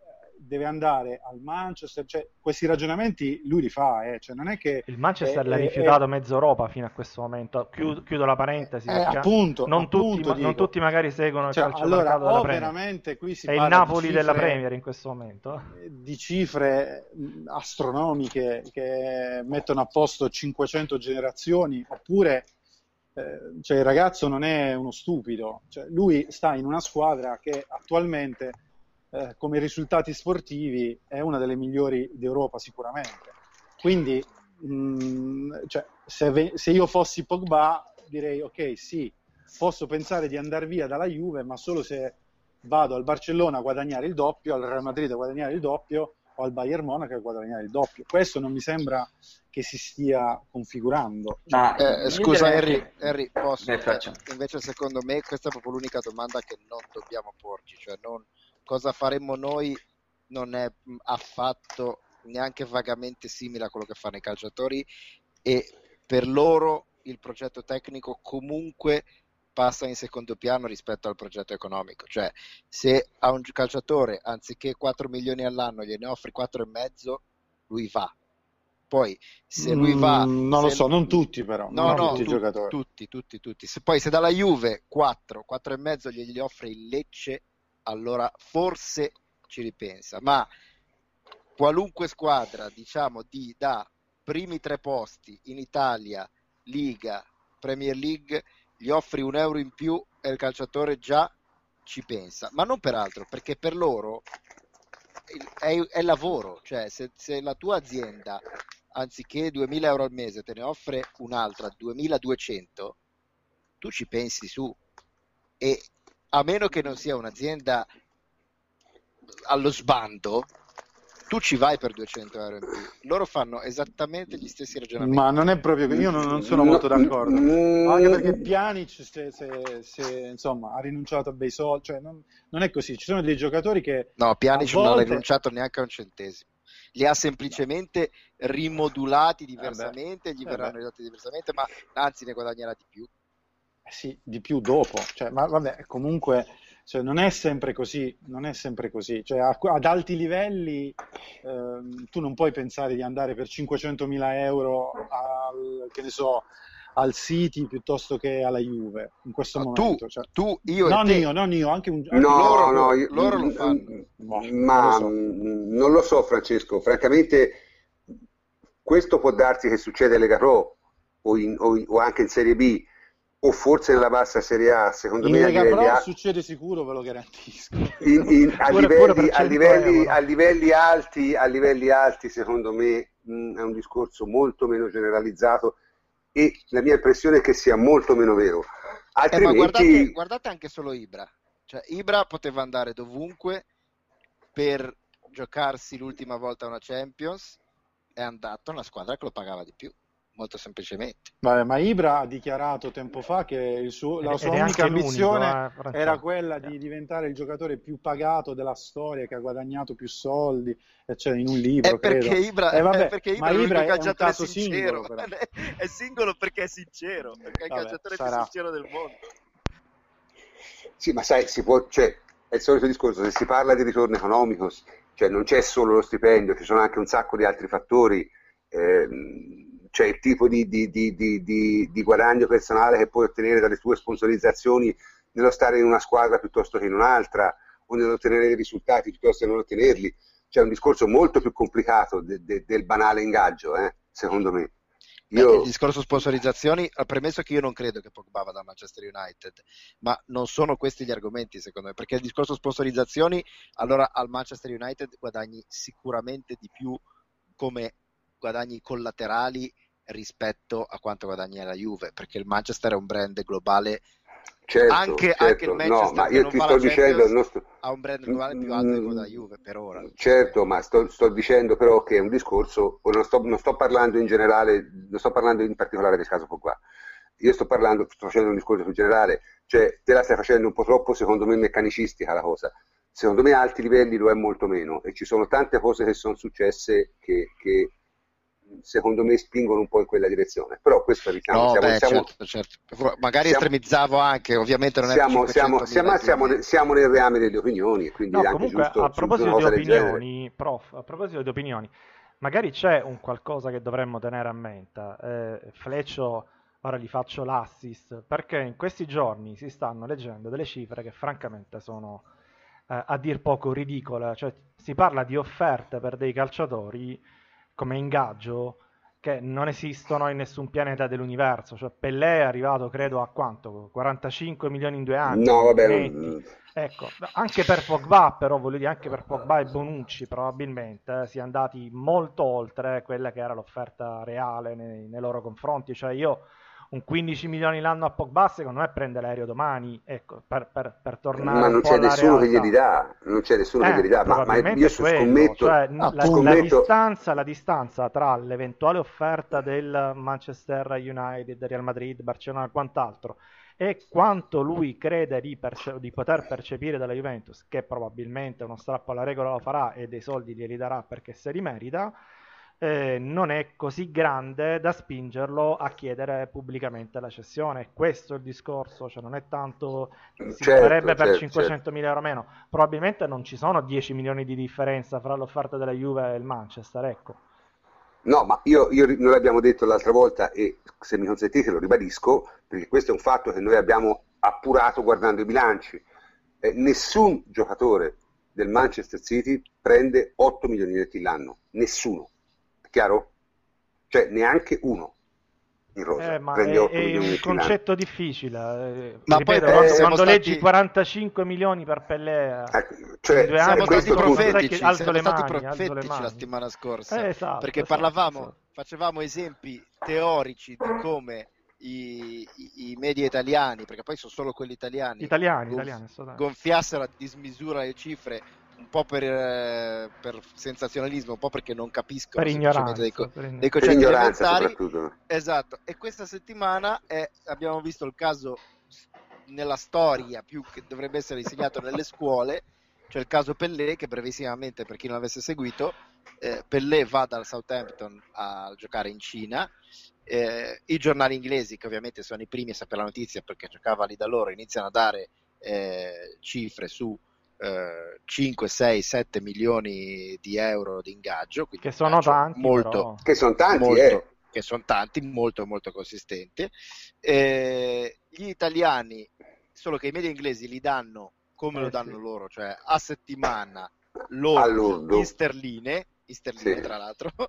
deve andare al Manchester, cioè, questi ragionamenti lui li fa, eh. cioè, non è che... Il Manchester l'ha rifiutato è, mezzo Europa fino a questo momento, chiudo, chiudo la parentesi, eh, appunto, non, appunto, tutti, non, tutti, magari seguono cioè, il calcio allora, della veramente qui si è il Napoli di della Premier in questo momento. Di cifre astronomiche che mettono a posto 500 generazioni, oppure eh, cioè, il ragazzo non è uno stupido, cioè, lui sta in una squadra che attualmente eh, come risultati sportivi è una delle migliori d'Europa sicuramente. Quindi mh, mm, cioè, se, ve- se, io fossi Pogba direi ok sì, posso pensare di andare via dalla Juve, ma solo se vado al Barcellona a guadagnare il doppio, al Real Madrid a guadagnare il doppio o al Bayern Monaco a guadagnare il doppio. Questo non mi sembra che si stia configurando. Ma, eh, scusa Harry, Harry posso, eh, invece secondo me questa è proprio l'unica domanda che non dobbiamo porci, cioè non cosa faremmo noi non è affatto neanche vagamente simile a quello che fanno i calciatori e per loro il progetto tecnico comunque passa in secondo piano rispetto al progetto economico. Cioè, se a un calciatore anziché 4 milioni all'anno gliene offri 4 e mezzo, lui va. Poi, se lui va. Mm, non lo so, non tutti, però. No, non no, tutti tu, i giocatori. Tutti, tutti, tutti. Se, poi, se dalla Juve 4, 4 e mezzo glieli offre il Lecce, allora forse ci ripensa, ma qualunque squadra, diciamo, di, da primi tre posti in Italia, Liga, Premier League, gli offri un euro in più e il calciatore già ci pensa, ma non per altro, perché per loro è, è lavoro, cioè se, se, la tua azienda anziché 2000 euro al mese te ne offre un'altra 2200, tu ci pensi su. E a meno che non sia un'azienda allo sbando, tu ci vai per 200 euro in più. Loro fanno esattamente gli stessi ragionamenti. Ma non è proprio così, io non, non sono molto d'accordo. Anche perché Pjanic se, se, se, insomma, ha rinunciato a bei soldi, cioè non, non, è così. Ci sono dei giocatori che. No, Pjanic volte... non ha rinunciato neanche a un centesimo. Li ha semplicemente rimodulati diversamente, eh gli verranno ridotti diversamente, ma anzi ne guadagnerà di più. Eh sì, di più dopo, cioè, ma vabbè, comunque cioè, non è sempre così, non è sempre così. Cioè, a, ad alti livelli ehm, tu non puoi pensare di andare per 500.000 euro al, che ne so, al City piuttosto che alla Juve in questo ma momento. Tu, cioè, tu io non io, non io, anche un no, loro, no, io, loro lo fanno. Ma non lo, so. non lo so, Francesco, francamente questo può darsi che succede a Lega Pro o, in, o, o anche in Serie B o forse nella bassa Serie A, secondo in me... Lega Pro a... succede sicuro, ve lo garantisco. In, in, a, pure, livelli, pure a, livelli, a, livelli, alti, a livelli alti, secondo me, mh, è un discorso molto meno generalizzato e la mia impressione è che sia molto meno vero. Altrimenti... Eh, guardate, guardate anche solo Ibra. Cioè, Ibra poteva andare dovunque per giocarsi l'ultima volta una Champions, è andato a una squadra che lo pagava di più molto semplicemente. Vabbè, ma Ibra ha dichiarato tempo fa che suo, la sua unica ambizione eh, era quella di diventare il giocatore più pagato della storia, che ha guadagnato più soldi, cioè in un libro. È perché credo. Ibra, eh, vabbè, è perché Ibra, Ibra è, è un caso sincero. singolo. è singolo perché è sincero, perché è il calciatore sarà. più sincero del mondo. Sì, ma sai, si può, cioè, è il solito discorso, se si parla di ritorno economico, cioè non c'è solo lo stipendio, ci sono anche un sacco di altri fattori, ehm, cioè il tipo di, di, di, di, guadagno personale che puoi ottenere dalle tue sponsorizzazioni nello stare in una squadra piuttosto che in un'altra, o nell'ottenere dei risultati piuttosto che non ottenerli. C'è un discorso molto più complicato de, de, del banale ingaggio, eh, secondo me. Io... Il discorso sponsorizzazioni, ha premesso che io non credo che Pogba vada a Manchester United, ma non sono questi gli argomenti secondo me, perché il discorso sponsorizzazioni, allora al Manchester United guadagni sicuramente di più come guadagni collaterali rispetto a quanto guadagni alla Juve, perché il Manchester è un brand globale. Certo, anche, certo. anche, il Manchester no, ma io ti sto dicendo nostro... ha un brand globale più alto quello della Juve per ora. Certo ma sto, sto, dicendo però che è un discorso non sto, non sto, parlando in generale non sto parlando in particolare del caso Pogba. Io sto parlando sto facendo un discorso più generale cioè te la stai facendo un po' troppo secondo me meccanicistica la cosa. Secondo me a alti livelli lo è molto meno e ci sono tante cose che sono successe che, che secondo me spingono un po' in quella direzione. Però questo diciamo, no, siamo, beh, siamo, certo, certo. magari siamo, estremizzavo anche, ovviamente non è siamo, siamo, siamo, siamo, siamo, nel reame delle opinioni, quindi no, anche comunque, giusto, a proposito di opinioni, prof, a proposito di opinioni, magari c'è un qualcosa che dovremmo tenere a mente. Eh, Fleccio, ora gli faccio l'assist, perché in questi giorni si stanno leggendo delle cifre che francamente sono eh, a dir poco ridicole, cioè si parla di offerte per dei calciatori come ingaggio che non esistono in nessun pianeta dell'universo. Cioè, Pellè è arrivato, credo, a quanto? 45 milioni in due anni. No, vabbè. Non... Ecco, anche per Pogba, però, voglio dire, anche per Pogba e Bonucci, probabilmente, eh, si è andati molto oltre quella che era l'offerta reale nei, nei loro confronti. Cioè, io un 15 milioni l'anno a Pogba secondo me prende l'aereo domani ecco, per, per, per tornare ma non c'è nessuno che glieli dà non c'è nessuno eh, che glieli dà ma, ma io scommetto, cioè, ah, la, scommetto... La, distanza, la, distanza, tra l'eventuale offerta del Manchester United, Real Madrid, Barcellona e quant'altro e quanto lui crede di, perce- di, poter percepire dalla Juventus che probabilmente uno strappo alla regola lo farà e dei soldi glieli darà perché se li merita eh, non è così grande da spingerlo a chiedere pubblicamente la cessione. Questo è il discorso, cioè non è tanto si certo, farebbe per certo, 500.000 certo. euro meno, probabilmente non ci sono 10 milioni di differenza fra l'offerta della Juve e il Manchester, ecco. No, ma io, io, noi l'abbiamo detto l'altra volta e se mi consentite lo ribadisco, perché questo è un fatto che noi abbiamo appurato guardando i bilanci. Eh, nessun giocatore del Manchester City prende 8 milioni di l'anno, nessuno. Chiaro? Cioè neanche uno in rosa. Eh, ma è, è un concetto l'anno. difficile. Eh, ma Ripeto, poi, eh, quando, leggi stati... 45 milioni per Pelle, eh, cioè, siamo stati profetici, siamo stati mani, profetici la settimana scorsa, eh, esatto, perché esatto, parlavamo, esatto. facevamo esempi teorici di come i, i, i, media italiani, perché poi sono solo quelli italiani, italiani, gonf- italiani gonfiassero a dismisura le cifre un po' per, eh, per, sensazionalismo, un po' perché non capiscono per ignoranza, dei, co- per dei concetti per elementari. Esatto, e questa settimana è, abbiamo visto il caso nella storia più che dovrebbe essere insegnato nelle scuole, cioè il caso Pellè, che brevissimamente per chi non l'avesse seguito, eh, Pellè va dal Southampton a giocare in Cina, eh, i giornali inglesi, che ovviamente sono i primi a sapere la notizia perché giocava lì da loro, iniziano a dare eh, cifre su 5, 6, 7 milioni di euro di ingaggio. Che sono tanti. Molto, che sono tanti, molto, eh. Che sono tanti, molto, molto consistenti. Eh, gli italiani, solo che i media inglesi li danno come eh, lo danno sì. loro, cioè a settimana loro in sterline, in sterline sì. tra l'altro.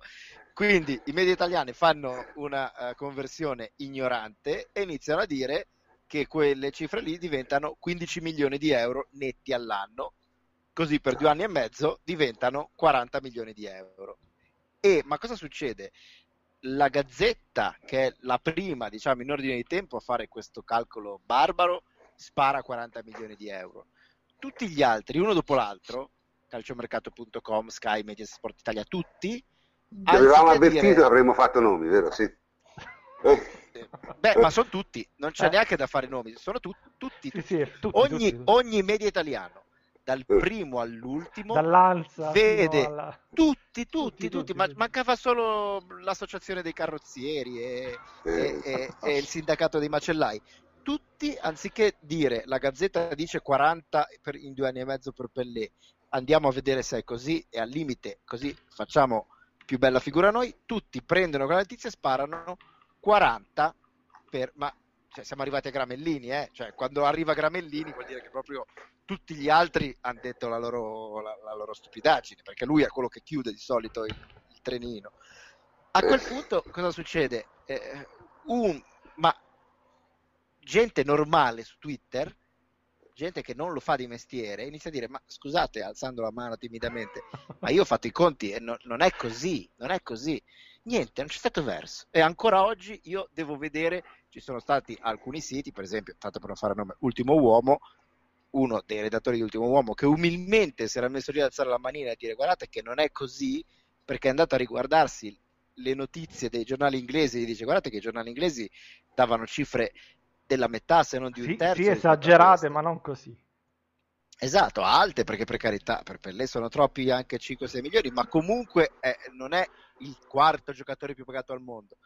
Quindi i media italiani fanno una uh, conversione ignorante e iniziano a dire che quelle cifre lì diventano 15 milioni di euro netti all'anno, così per due anni e mezzo diventano 40 milioni di euro. E ma cosa succede? La Gazzetta, che è la prima, diciamo, in ordine di tempo a fare questo calcolo barbaro, spara 40 milioni di euro. Tutti gli altri, uno dopo l'altro, calciomercato.com, Sky, Media Sport Italia, tutti. Avevamo avvertito dire... avremmo fatto nomi, vero? Sì. Beh, ma sono tutti, non c'è eh. neanche da fare nomi, sono tu, tutti. tutti. Sì, sì, tutti, ogni, tutti. ogni, media italiano, dal eh. primo all'ultimo, Dall'Alza vede alla... tutti, tutti, tutti, ma mancava solo l'associazione dei carrozzieri e, e, e, e il sindacato dei macellai. tutti, anziché dire la Gazzetta dice 40 per, in due anni e mezzo per Pellè, andiamo a vedere se è così e al limite così facciamo più bella figura noi, tutti prendono quella notizia e sparano 40 per... ma cioè, siamo arrivati a Gramellini, eh? cioè, quando arriva Gramellini vuol dire che proprio tutti gli altri hanno detto la loro, la, la loro stupidaggine, perché lui è quello che chiude di solito il, il trenino. A quel punto cosa succede? Eh, un, ma gente normale su Twitter, gente che non lo fa di mestiere, inizia a dire: Ma scusate, alzando la mano timidamente, ma io ho fatto i conti e no, non è così, non è così. Niente, non c'è stato verso. E ancora oggi io devo vedere, ci sono stati alcuni siti, per esempio, tanto per non fare nome, Ultimo Uomo, uno dei redattori di Ultimo Uomo, che umilmente si era messo lì ad alzare la manina e dire guardate che non è così, perché è andato a riguardarsi le notizie dei giornali inglesi e dice guardate che i giornali inglesi davano cifre della metà se non di un sì, terzo. Sì, esagerate, ma non così. Esatto, alte perché per carità, per, per lei sono troppi anche 5-6 milioni, ma comunque eh, non è il quarto giocatore più pagato al mondo.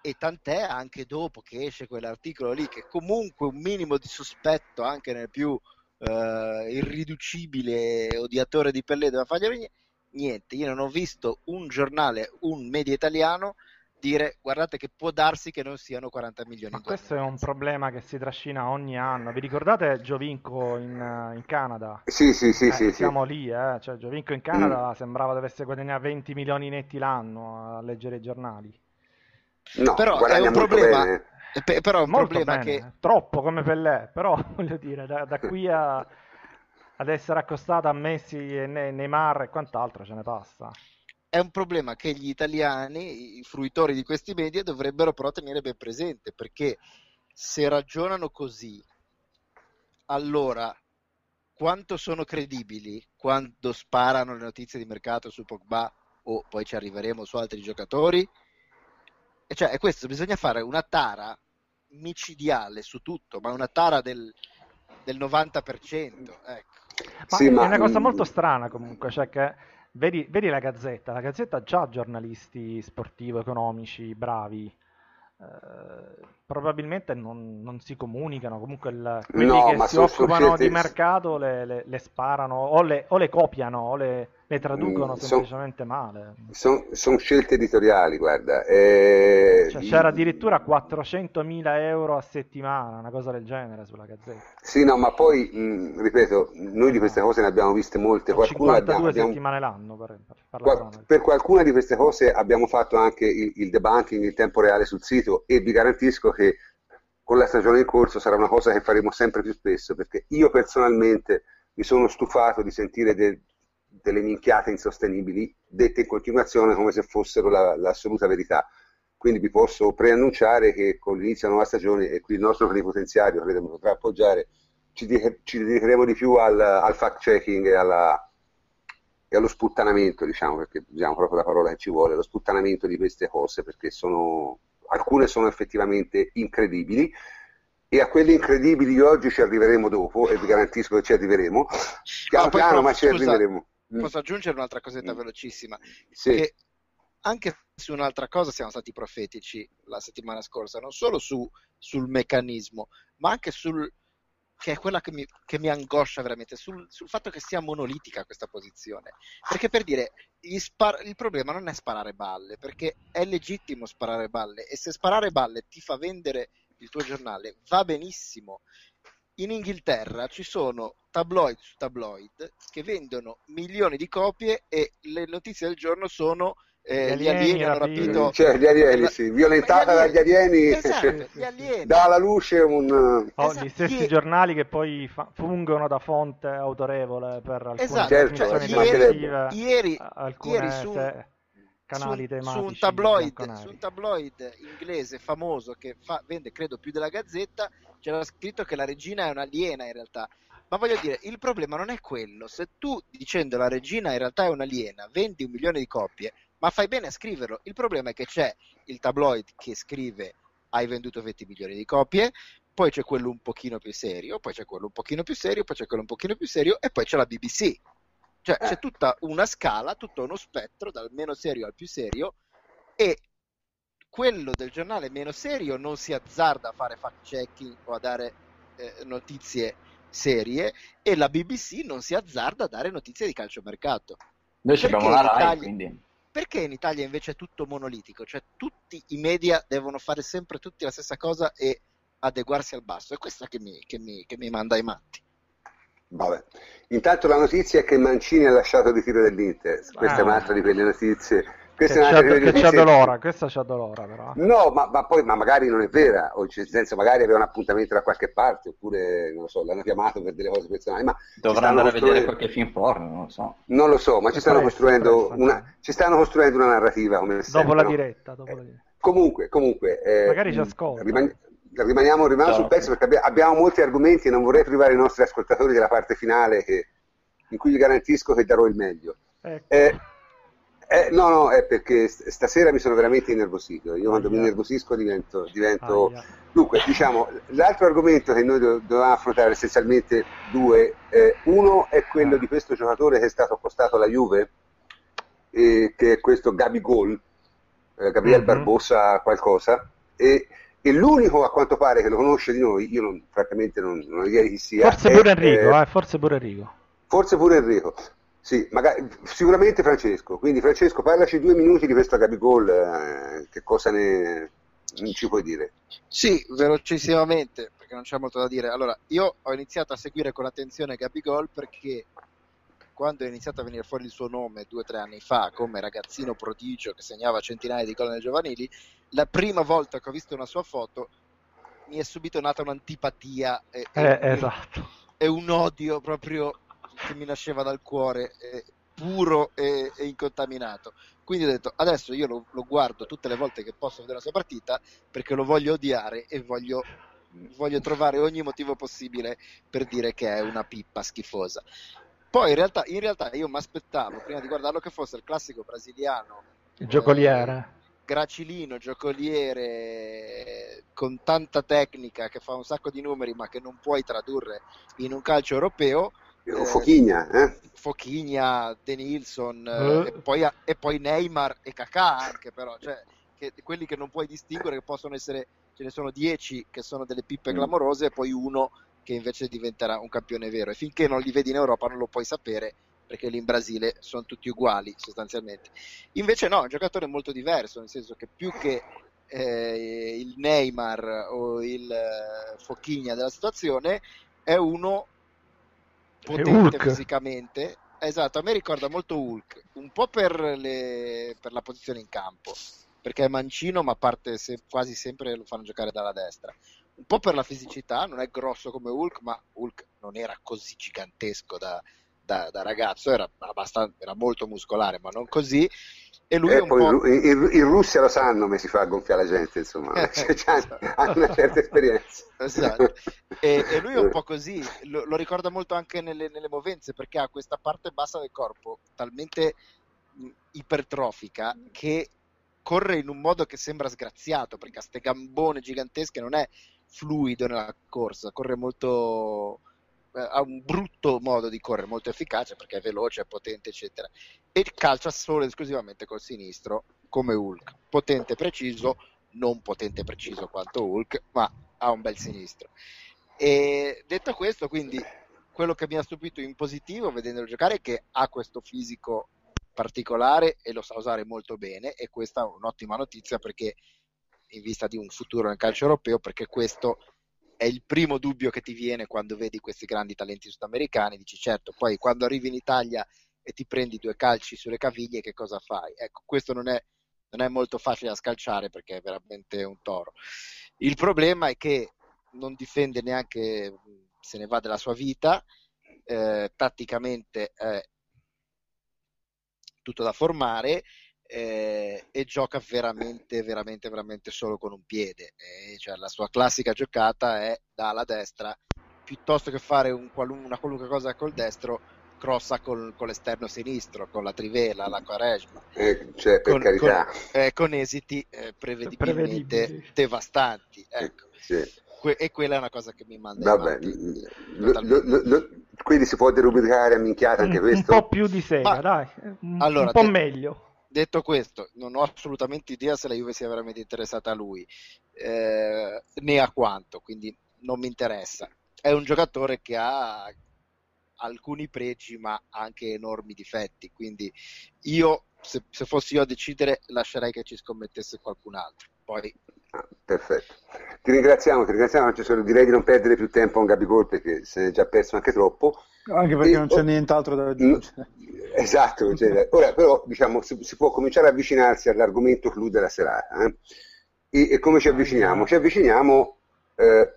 E tant'è anche dopo che esce quell'articolo lì, che comunque un minimo di sospetto anche nel più eh, irriducibile odiatore di Pellè della faglia niente, io non ho visto un giornale, un media italiano dire guardate che può darsi che non siano 40 milioni. Ma questo è un problema che si trascina ogni anno. Vi ricordate Giovinco in, in Canada? Sì, sì, sì. Eh, sì siamo sì. lì, eh. cioè, Giovinco in Canada mm. sembrava dovesse guadagnare 20 milioni netti l'anno a leggere i giornali. No, però è un problema. Pe- però è un Molto problema bene, che troppo come Pellè, però voglio dire, da, da qui a, ad essere accostata a Messi e Neymar e quant'altro ce ne passa è un problema che gli italiani, i fruitori di questi media, dovrebbero però tenere ben presente, perché se ragionano così, allora quanto sono credibili quando sparano le notizie di mercato su Pogba o poi ci arriveremo su altri giocatori? E cioè, è questo, bisogna fare una tara micidiale su tutto, ma una tara del, del 90%. Ecco. Ma sì, è ma... una cosa molto strana comunque, cioè che Vedi, vedi, la Gazzetta, la Gazzetta ha già giornalisti sportivo-economici bravi, eh, probabilmente non, non, si comunicano, comunque il, quelli no, che si occupano di mercato le, le, le sparano o le, o le, copiano o le, traducono mm, semplicemente son, male. Sono son scelte editoriali, guarda. Eh... Cioè, c'era addirittura 400.000 euro a settimana, una cosa del genere sulla Gazzetta. Sì, no, ma poi, mh, ripeto, noi di queste cose ne abbiamo viste molte. Qualcuna 52 abbiamo, settimane l'anno, per, per, qual, per, qualcuna di queste cose abbiamo fatto anche il, il debunking in tempo reale sul sito e vi garantisco che con la stagione in corso sarà una cosa che faremo sempre più spesso, perché io personalmente mi sono stufato di sentire de, delle minchiate insostenibili dette in continuazione come se fossero la, l'assoluta verità. Quindi vi posso preannunciare che con l'inizio della nuova stagione, e qui il nostro plenipotenziario credo mi potrà appoggiare, ci, di, ci dedicheremo di più al, al fact-checking e, alla, e, allo sputtanamento, diciamo, perché usiamo proprio la parola che ci vuole, lo sputtanamento di queste cose, perché sono alcune sono effettivamente incredibili e a quelle incredibili di oggi ci arriveremo dopo e vi garantisco che ci arriveremo piano ah, piano però, ma ci scusa, arriveremo mm. Posso aggiungere un'altra cosetta mm. velocissima sì. che anche su un'altra cosa siamo stati profetici la settimana scorsa non solo su, sul meccanismo ma anche sul che è quella che mi, che mi angoscia veramente, sul, sul, fatto che sia monolitica questa posizione. Perché per dire, spar- il problema non è sparare balle, perché è legittimo sparare balle e se sparare balle ti fa vendere il tuo giornale va benissimo. In Inghilterra ci sono tabloid su tabloid che vendono milioni di copie e le notizie del giorno sono eh, gli, alieni, hanno rapito cioè, gli alieni, sì, violentata dagli alieni, esatto, gli alieni. dà alla luce un oh, esatto. gli stessi Ie... giornali che poi fa- fungono da fonte autorevole per alcune esatto. certo, ieri, ieri, alcune ieri su, se... canali su, tematici su un, tabloid, su un tabloid inglese famoso che fa, vende credo più della Gazzetta c'era scritto che la regina è un'aliena in realtà ma voglio dire, il problema non è quello. Se tu dicendo la regina in realtà è un'aliena, vendi un milione di copie, ma fai bene a scriverlo. Il problema è che c'è il tabloid che scrive hai venduto 20 milioni di copie, poi c'è quello un pochino più serio, poi c'è quello un pochino più serio, poi c'è quello un pochino più serio e poi c'è la BBC. Cioè eh. c'è tutta una scala, tutto uno spettro dal meno serio al più serio e quello del giornale meno serio non si azzarda a fare fact checking o a dare eh, notizie serie e la BBC non si azzarda a dare notizie di calciomercato. Noi ci abbiamo la RAI, quindi... Perché in Italia invece è tutto monolitico? Cioè tutti i media devono fare sempre tutti la stessa cosa e adeguarsi al basso. È questa che mi, che mi, che mi manda ai matti. Vabbè. Intanto la notizia è che Mancini ha lasciato il ritiro dell'Inter. Questa ah. è un'altra di quelle notizie questa che, c'è, che c'è dolora, questa c'è dolora però. No, ma, ma, poi ma magari non è vera, o nel senso magari aveva un appuntamento da qualche parte, oppure non lo so, l'hanno chiamato per delle cose personali. Ma Dovrà andare a vedere qualche film porno, non lo so. Non lo so, ma ci stanno, costruendo una, ci stanno costruendo una narrativa come dopo sempre, la no? diretta, dopo la diretta. Comunque, comunque. Eh, magari ci ascolta. Rimani- rimaniamo, rimaniamo sul pezzo perché abbiamo molti argomenti e non vorrei privare i nostri ascoltatori della parte finale che, in cui vi garantisco che darò il meglio. Ecco. Eh, eh, no, no, è perché stasera mi sono veramente innervosito. Io quando mi innervosisco divento. divento... Dunque, diciamo, l'altro argomento che noi dovevamo affrontare essenzialmente due. Eh, uno è quello di questo giocatore che è stato accostato alla Juve, eh, che è questo Gabi Gol, eh, Gabriel mm-hmm. Barbosa qualcosa, e, e, l'unico a quanto pare che lo conosce di noi, io non, francamente non, non ho idea di chi sia. Forse è, pure Enrico, eh, forse pure Enrico. Forse pure Enrico. Sì, magari, sicuramente Francesco. Quindi Francesco, parlaci due minuti di questo Gabigol, eh, che cosa ne, ne ci puoi dire? Sì, velocissimamente, perché non c'è molto da dire. Allora, io ho iniziato a seguire con attenzione Gabigol perché quando è iniziato a venire fuori il suo nome due o tre anni fa come ragazzino prodigio che segnava centinaia di gol nelle giovanili, la prima volta che ho visto una sua foto mi è subito nata un'antipatia e, eh, e, esatto. e un odio proprio che mi nasceva dal cuore, eh, puro e, e, incontaminato. Quindi ho detto, adesso io lo, lo, guardo tutte le volte che posso vedere la sua partita perché lo voglio odiare e voglio, voglio trovare ogni motivo possibile per dire che è una pippa schifosa. Poi in realtà, in realtà io mi aspettavo, prima di guardarlo, che fosse il classico brasiliano. Il giocoliere. Eh, gracilino, giocoliere con tanta tecnica che fa un sacco di numeri ma che non puoi tradurre in un calcio europeo eh, Fochigna, eh? Fochigna, De Nilsson uh. e, poi, e, poi, Neymar e Kakà anche però, cioè che, quelli che non puoi distinguere che possono essere, ce ne sono dieci che sono delle pippe mm. clamorose e poi uno che invece diventerà un campione vero e finché non li vedi in Europa non lo puoi sapere perché lì in Brasile sono tutti uguali sostanzialmente. Invece no, è un giocatore molto diverso, nel senso che più che eh, il Neymar o il eh, Fochigna della situazione è uno potente fisicamente. Esatto, a me ricorda molto Hulk, un po' per, le, per la posizione in campo, perché è mancino ma parte se, quasi sempre lo fanno giocare dalla destra. Un po' per la fisicità, non è grosso come Hulk, ma Hulk non era così gigantesco da, da, da ragazzo, era, era molto muscolare, ma non così. E lui eh, poi in, in, Russia lo sanno come si fa a gonfiare la gente, insomma, eh, cioè, esatto. hanno una certa esperienza. Esatto. E, e, lui è un po' così, lo, lo ricorda molto anche nelle, nelle, movenze perché ha questa parte bassa del corpo talmente ipertrofica che corre in un modo che sembra sgraziato perché ha queste gambone gigantesche, non è fluido nella corsa, corre molto ha un brutto modo di correre, molto efficace perché è veloce, è potente, eccetera. E calcia solo ed esclusivamente col sinistro, come Hulk. Potente, preciso, non potente, preciso quanto Hulk, ma ha un bel sinistro. E detto questo, quindi quello che mi ha stupito in positivo vedendolo giocare è che ha questo fisico particolare e lo sa usare molto bene e questa è un'ottima notizia perché in vista di un futuro nel calcio europeo perché questo è il primo dubbio che ti viene quando vedi questi grandi talenti sudamericani, dici certo, poi quando arrivi in Italia e ti prendi due calci sulle caviglie, che cosa fai? Ecco, questo non è, non è molto facile da scalciare perché è veramente un toro. Il problema è che non difende neanche, se ne va della sua vita, eh, tatticamente è tutto da formare eh, e gioca veramente, veramente, veramente solo con un piede. Eh, cioè, la sua classica giocata è dalla destra, piuttosto che fare un, una qualunque cosa col destro, crossa col, con l'esterno sinistro, con la trivela, la quaresma, eh, cioè, con, con, eh, con, esiti eh, prevedibilmente devastanti. Ecco. Sì. Que- e quella è una cosa che mi manda Vabbè, lo, lo, lo, quindi si può derubricare a minchiata anche un, questo? Un po' più di sega, Ma, dai, un, allora, un po' te, meglio detto questo, non ho assolutamente idea se la Juve sia veramente interessata a lui, eh, né a quanto, quindi non mi interessa. È un giocatore che ha alcuni pregi ma anche enormi difetti, quindi io, se, se fossi io a decidere, lascerei che ci scommettesse qualcun altro. Poi Ah, perfetto. Ti ringraziamo, ti ringraziamo, Cesare. Direi di non perdere più tempo a un Gabigol perché se ne è già perso anche troppo. Anche perché e, non c'è oh, nient'altro da aggiungere. Esatto, cioè, ora però diciamo si, si, può cominciare ad avvicinarsi all'argomento clou della serata. Eh? E, e, come ci avviciniamo? Ci avviciniamo eh,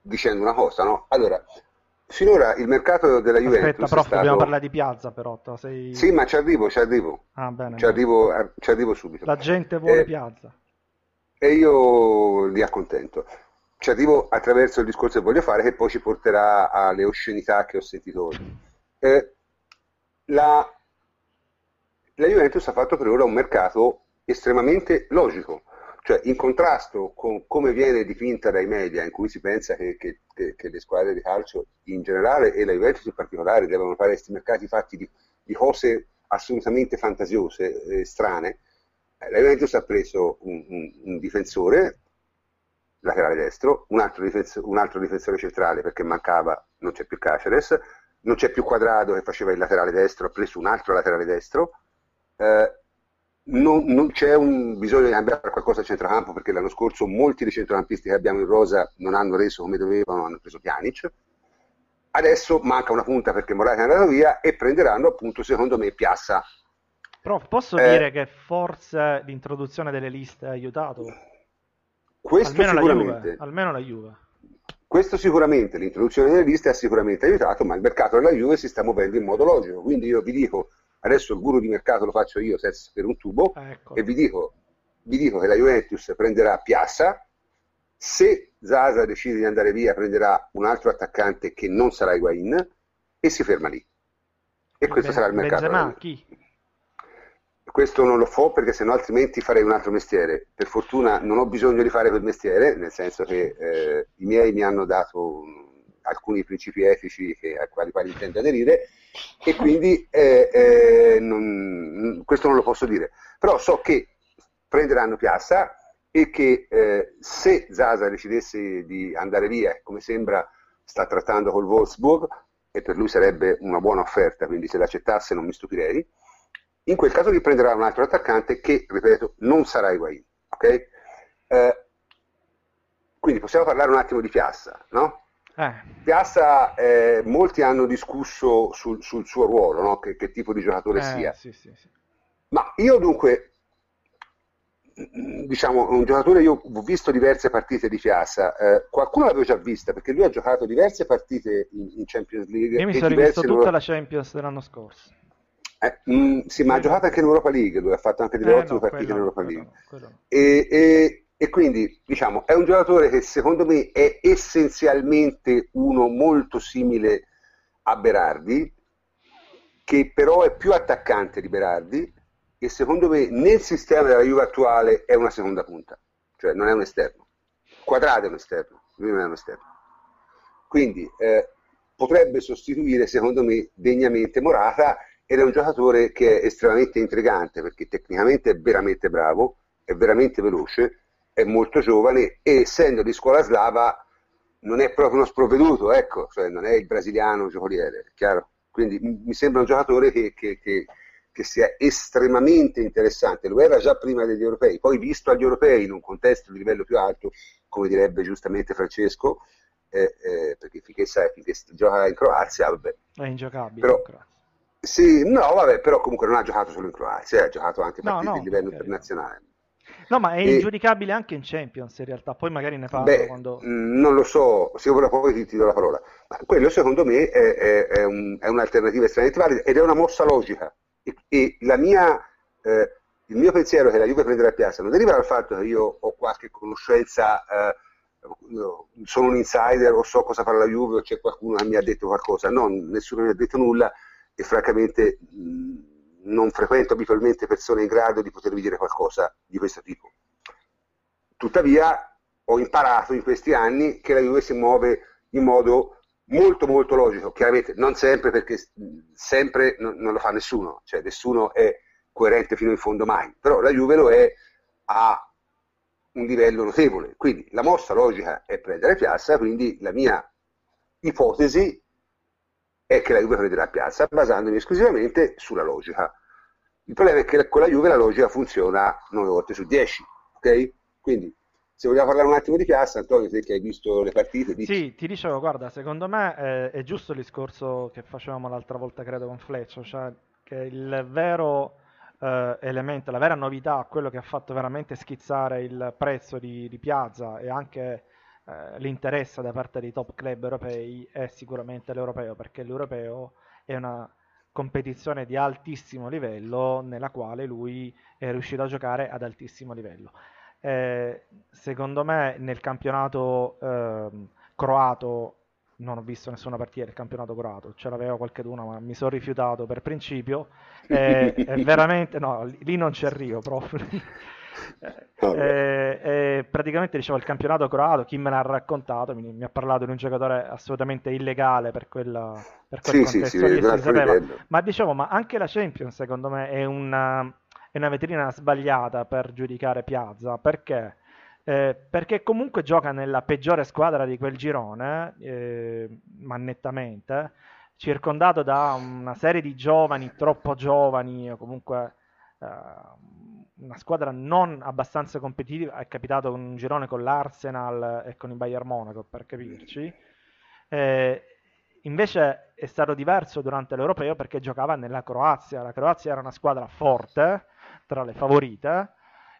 dicendo una cosa, no? Allora, finora il mercato della Juventus Aspetta, prof, stato... dobbiamo parlare di Piazza però. Sei... Sì, ma ci arrivo, ci arrivo. Ah, bene, ci, arrivo ci arrivo subito. La gente vuole eh, Piazza e io li accontento. Ci arrivo attraverso il discorso che voglio fare che poi ci porterà alle oscenità che ho sentito oggi. Eh, la, la Juventus ha fatto per ora un mercato estremamente logico, cioè in contrasto con come viene dipinta dai media, in cui si pensa che, che, che, le squadre di calcio in generale e la Juventus in particolare devono fare questi mercati fatti di, di cose assolutamente fantasiose, eh, strane, la Juventus ha preso un, un, un difensore laterale destro, un altro, difensore, un altro, difensore centrale perché mancava, non c'è più Caceres, non c'è più Quadrado che faceva il laterale destro, ha preso un altro laterale destro, eh, non, non, c'è un bisogno di cambiare qualcosa a centrocampo perché l'anno scorso molti dei centrocampisti che abbiamo in rosa non hanno reso come dovevano, hanno preso Pjanic. Adesso manca una punta perché Morata è andato via e prenderanno appunto secondo me Piazza Prof, posso eh, dire che forse l'introduzione delle liste ha aiutato? Questo almeno sicuramente. La Juve, almeno la Juve. Questo sicuramente, l'introduzione delle liste ha sicuramente aiutato, ma il mercato della Juve si sta muovendo in modo logico. Quindi io vi dico, adesso il guru di mercato lo faccio io senza sapere un tubo, ecco. e vi dico, vi dico che la Juventus prenderà Piazza, se Zaza decide di andare via prenderà un altro attaccante che non sarà Higuain e si ferma lì. E questo ben, sarà il mercato. Benzema, chi? Questo non lo fo perché sennò altrimenti farei un altro mestiere. Per fortuna non ho bisogno di fare quel mestiere, nel senso che eh, i miei mi hanno dato alcuni principi etici che, ai quali, quali intendo aderire e quindi eh, eh, non, questo non lo posso dire. Però so che prenderanno Piazza e che eh, se Zaza decidesse di andare via, come sembra sta trattando col Wolfsburg, e per lui sarebbe una buona offerta, quindi se l'accettasse non mi stupirei, in quel caso lì prenderà un altro attaccante che, ripeto, non sarà Higuain. Okay? Eh, quindi possiamo parlare un attimo di Piazza, no? Eh. Piazza, eh, molti hanno discusso sul, sul suo ruolo, no? che, che, tipo di giocatore eh, sia. Sì, sì, sì. Ma io dunque, diciamo, un giocatore, io ho visto diverse partite di Piazza, eh, qualcuno l'avevo già vista perché lui ha giocato diverse partite in, in Champions League. Io mi sono rivisto tutta loro... la Champions dell'anno scorso. Eh, mh, mm, sì, ma ha giocato anche in Europa League, dove ha fatto anche delle eh, ottime no, partite in Europa League. No, e, e, e, quindi, diciamo, è un giocatore che secondo me è essenzialmente uno molto simile a Berardi, che però è più attaccante di Berardi e secondo me nel sistema della Juve attuale è una seconda punta, cioè non è un esterno. Quadrato è un esterno, lui non è un esterno. Quindi eh, potrebbe sostituire, secondo me, degnamente Morata ed è un giocatore che è estremamente intrigante perché tecnicamente è veramente bravo, è veramente veloce, è molto giovane e essendo di scuola slava non è proprio uno sprovveduto, ecco, cioè non è il brasiliano giocoliere, chiaro? Quindi mi sembra un giocatore che, che, che, che, sia estremamente interessante, lo era già prima degli europei, poi visto agli europei in un contesto di livello più alto, come direbbe giustamente Francesco, eh, eh, perché finché, sai, finché gioca in Croazia, vabbè. È ingiocabile. Però, sì, no, vabbè, però comunque non ha giocato solo in Croazia, ha giocato anche partite no, no, di livello okay. internazionale. No, ma è e... ingiudicabile anche in Champions in realtà, poi magari ne parlo Beh, quando... Mm, non lo so, se ora poi ti, ti, do la parola. Ma quello secondo me è, è, è, un, è un'alternativa estremamente valida ed è una mossa logica. E, e mia, eh, il mio pensiero che la Juve prenderà piazza non deriva dal fatto che io ho qualche conoscenza, eh, sono un insider o so cosa fa la Juve o c'è qualcuno che mi ha detto qualcosa. No, nessuno mi ha detto nulla e francamente mh, non frequento abitualmente persone in grado di potervi dire qualcosa di questo tipo. Tuttavia ho imparato in questi anni che la Juve si muove in modo molto molto logico, chiaramente non sempre perché sempre non, non lo fa nessuno, cioè nessuno è coerente fino in fondo mai, però la Juve lo è a un livello notevole, quindi la mossa logica è prendere Piazza, quindi la mia ipotesi è che la Juve prenderà Piazza basandomi esclusivamente sulla logica. Il problema è che con la Juve la logica funziona 9 volte su 10, ok? Quindi se vogliamo parlare un attimo di Piazza, Antonio, te che hai visto le partite. Dici... Sì, ti dicevo, guarda, secondo me è, è, giusto il discorso che facevamo l'altra volta, credo, con Fleccio, cioè che il vero eh, elemento, la vera novità, quello che ha fatto veramente schizzare il prezzo di, di Piazza e anche eh, l'interesse da parte dei top club europei è sicuramente l'europeo, perché l'europeo è una competizione di altissimo livello nella quale lui è riuscito a giocare ad altissimo livello. Eh, secondo me nel campionato eh, croato non ho visto nessuna partita del campionato croato, ce l'avevo qualcuno ma mi sono rifiutato per principio, eh, è veramente, no, lì non ci arrivo proprio. Eh, eh, praticamente dicevo il campionato croato, chi me l'ha raccontato mi, mi, ha parlato di un giocatore assolutamente illegale per, quella, per quel sì, contesto sì, sì, si sapeva. Ma dicevo, ma anche la Champions secondo me è una, è una vetrina sbagliata per giudicare Piazza, perché? Eh, perché comunque gioca nella peggiore squadra di quel girone, eh, ma nettamente, circondato da una serie di giovani, troppo giovani, o comunque eh, una squadra non abbastanza competitiva. È capitato un girone con l'Arsenal e con il Bayern Monaco, per capirci. Eh, invece è stato diverso durante l'Europeo perché giocava nella Croazia. La Croazia era una squadra forte, tra le favorite,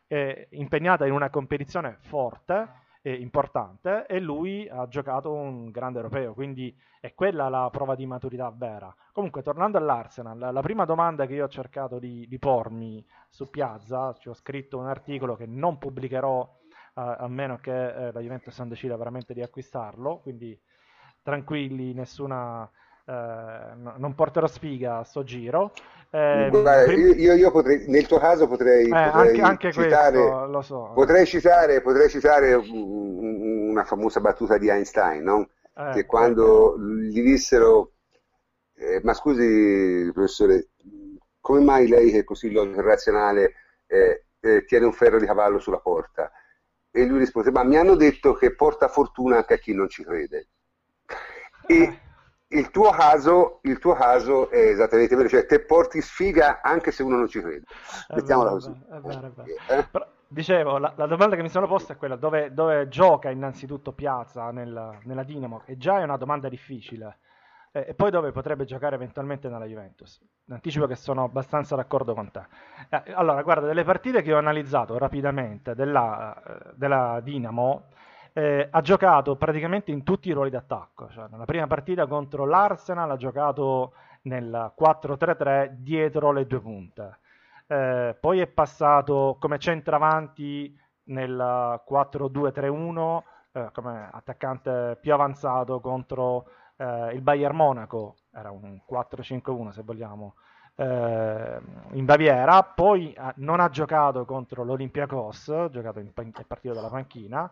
eh, impegnata in una competizione forte e importante e lui ha giocato un grande europeo, quindi è quella la prova di maturità vera. Comunque, tornando all'Arsenal, la prima domanda che io ho cercato di, di pormi su Piazza, ci ho scritto un articolo che non pubblicherò uh, a meno che eh, la Juventus non decida veramente di acquistarlo, quindi tranquilli, nessuna, eh, no, non porterò sfiga a sto giro. Eh, Guarda, io, io, potrei, nel tuo caso potrei, eh, potrei anche, anche citare, questo, so. potrei, citare, potrei citare una famosa battuta di Einstein, no? Eh, che quando gli dissero eh, ma scusi professore, come mai lei che è così razionale eh, eh, tiene un ferro di cavallo sulla porta? E lui rispose, ma mi hanno detto che porta fortuna anche a chi non ci crede. E. il tuo caso, il tuo caso è esattamente vero, cioè te porti sfiga anche se uno non ci crede. Mettiamola così. È vero, è vero. Eh? Però, dicevo, la, la, domanda che mi sono posta è quella dove, dove gioca innanzitutto Piazza nel, nella Dinamo, che già è una domanda difficile eh, e poi dove potrebbe giocare eventualmente nella Juventus. Anticipo che sono abbastanza d'accordo con te. Eh, allora, guarda, delle partite che ho analizzato rapidamente della, eh, della Dinamo, eh, ha giocato praticamente in tutti i ruoli d'attacco. Cioè, nella prima partita contro l'Arsenal ha giocato nel 4-3-3 dietro le due punte. Eh, poi è passato come centravanti nel 4-2-3-1 eh, come attaccante più avanzato contro eh, il Bayern Monaco, era un 4-5-1 se vogliamo, eh, in Baviera, poi eh, non ha giocato contro l'Olympiakos, ha giocato in, in partito dalla panchina,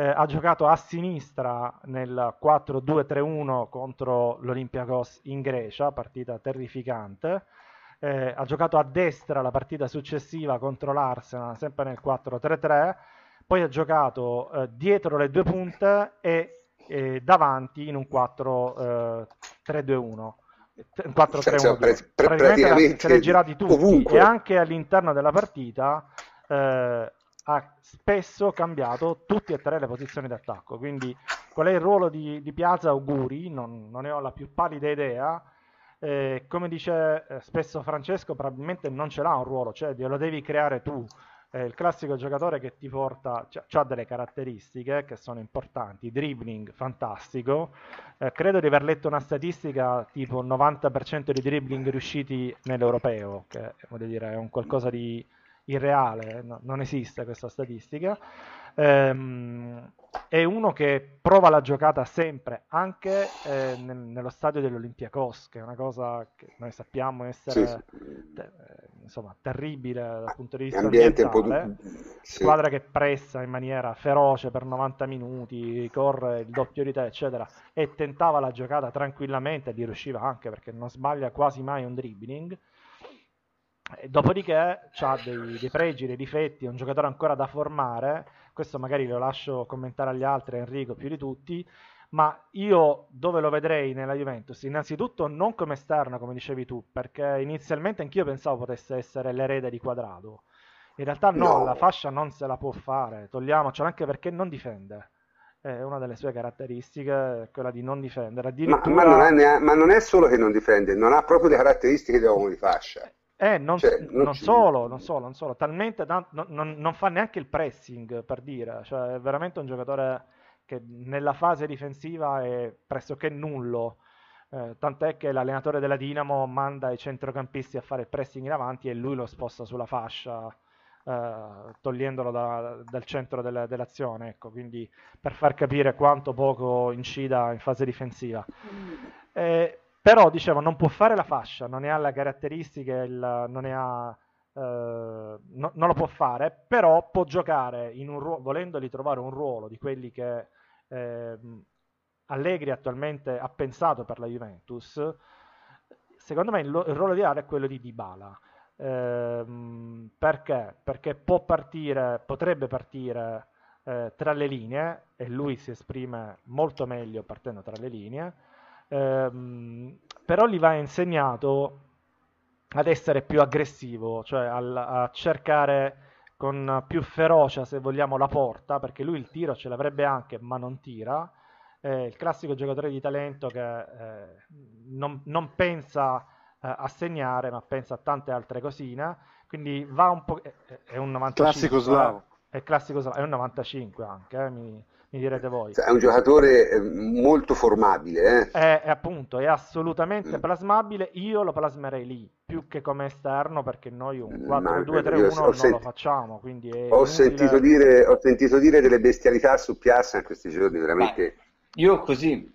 eh, ha giocato a sinistra nel 4-2-3-1 contro l'Olympiakos in Grecia, partita terrificante. Eh, ha giocato a destra la partita successiva contro l'Arsenal, sempre nel 4-3-3. Poi ha giocato eh, dietro le due punte e eh, davanti in un 4-3-2-1. 4-3-1 praticamente se li ha girati tutti ovunque. e anche all'interno della partita eh, ha spesso cambiato tutte e tre le posizioni d'attacco quindi qual è il ruolo di, di Piazza? Auguri non, non, ne ho la più pallida idea. Eh, come dice eh, spesso Francesco probabilmente non ce l'ha un ruolo cioè lo devi creare tu. Eh, il classico giocatore che ti porta, ha delle caratteristiche che sono importanti, dribbling fantastico, eh, credo di aver letto una statistica tipo 90% di dribbling riusciti nell'europeo, che dire, è un qualcosa di irreale, no, non esiste questa statistica. Ehm, è uno che prova la giocata sempre, anche eh, nel, nello stadio dell'Olympiakos, che è una cosa che noi sappiamo essere sì, sì. Te, eh, insomma, terribile dal punto di vista ambiente ambientale. Sì. Squadra che pressa in maniera feroce per 90 minuti, corre il doppio di te, eccetera, e tentava la giocata tranquillamente, e gli riusciva anche perché non sbaglia quasi mai un dribbling. Dopodiché ha dei, dei, pregi, dei difetti, è un giocatore ancora da formare, questo magari lo lascio commentare agli altri, Enrico più di tutti, ma io dove lo vedrei nella Juventus? Innanzitutto non come esterno, come dicevi tu, perché inizialmente anch'io pensavo potesse essere l'erede di Quadrado. In realtà no, no. la fascia non se la può fare, togliamocela anche perché non difende. È una delle sue caratteristiche quella di non difendere. Ma, ma, non è, ma, non è, solo che non difende, non ha proprio le caratteristiche di uomo di fascia. Eh, non, cioè, non, non, solo, non, solo, non solo, talmente tanto, non, fa neanche il pressing per dire, cioè è veramente un giocatore che nella fase difensiva è pressoché nullo. Eh, tant'è che l'allenatore della Dinamo manda i centrocampisti a fare il pressing in avanti e lui lo sposta sulla fascia, eh, togliendolo da, dal centro delle, dell'azione. Ecco, quindi per far capire quanto poco incida in fase difensiva. Eh, però dicevo, non può fare la fascia, non ne ha le caratteristiche, il, non ne ha. Uh, no, non lo può fare, però può giocare in un ruolo, volendogli trovare un ruolo di quelli che eh, Allegri attualmente ha pensato per la Juventus, secondo me il, il ruolo ideale è quello di Dybala. Eh, perché? Perché può partire, potrebbe partire eh, tra le linee e lui si esprime molto meglio partendo tra le linee, ehm, però gli va insegnato ad essere più aggressivo, cioè al, a cercare con più ferocia, se vogliamo, la porta, perché lui il tiro ce l'avrebbe anche, ma non tira. Eh, il classico giocatore di talento che eh, non, non, pensa eh, a segnare, ma pensa a tante altre cosine. Quindi va un po'. È, un 95. Classico slavo. È classico slavo, è un 95 anche, eh, mi, mi direte voi. È un giocatore eh, molto formabile. Eh? È, è, appunto, è assolutamente mm. plasmabile. Io lo plasmerei lì, più che come esterno, perché noi un 4-2-3-1 non senti... lo facciamo. Quindi ho, sentito dire, ho, sentito dire, delle bestialità su Piazza in questi giorni, veramente. Beh, io così,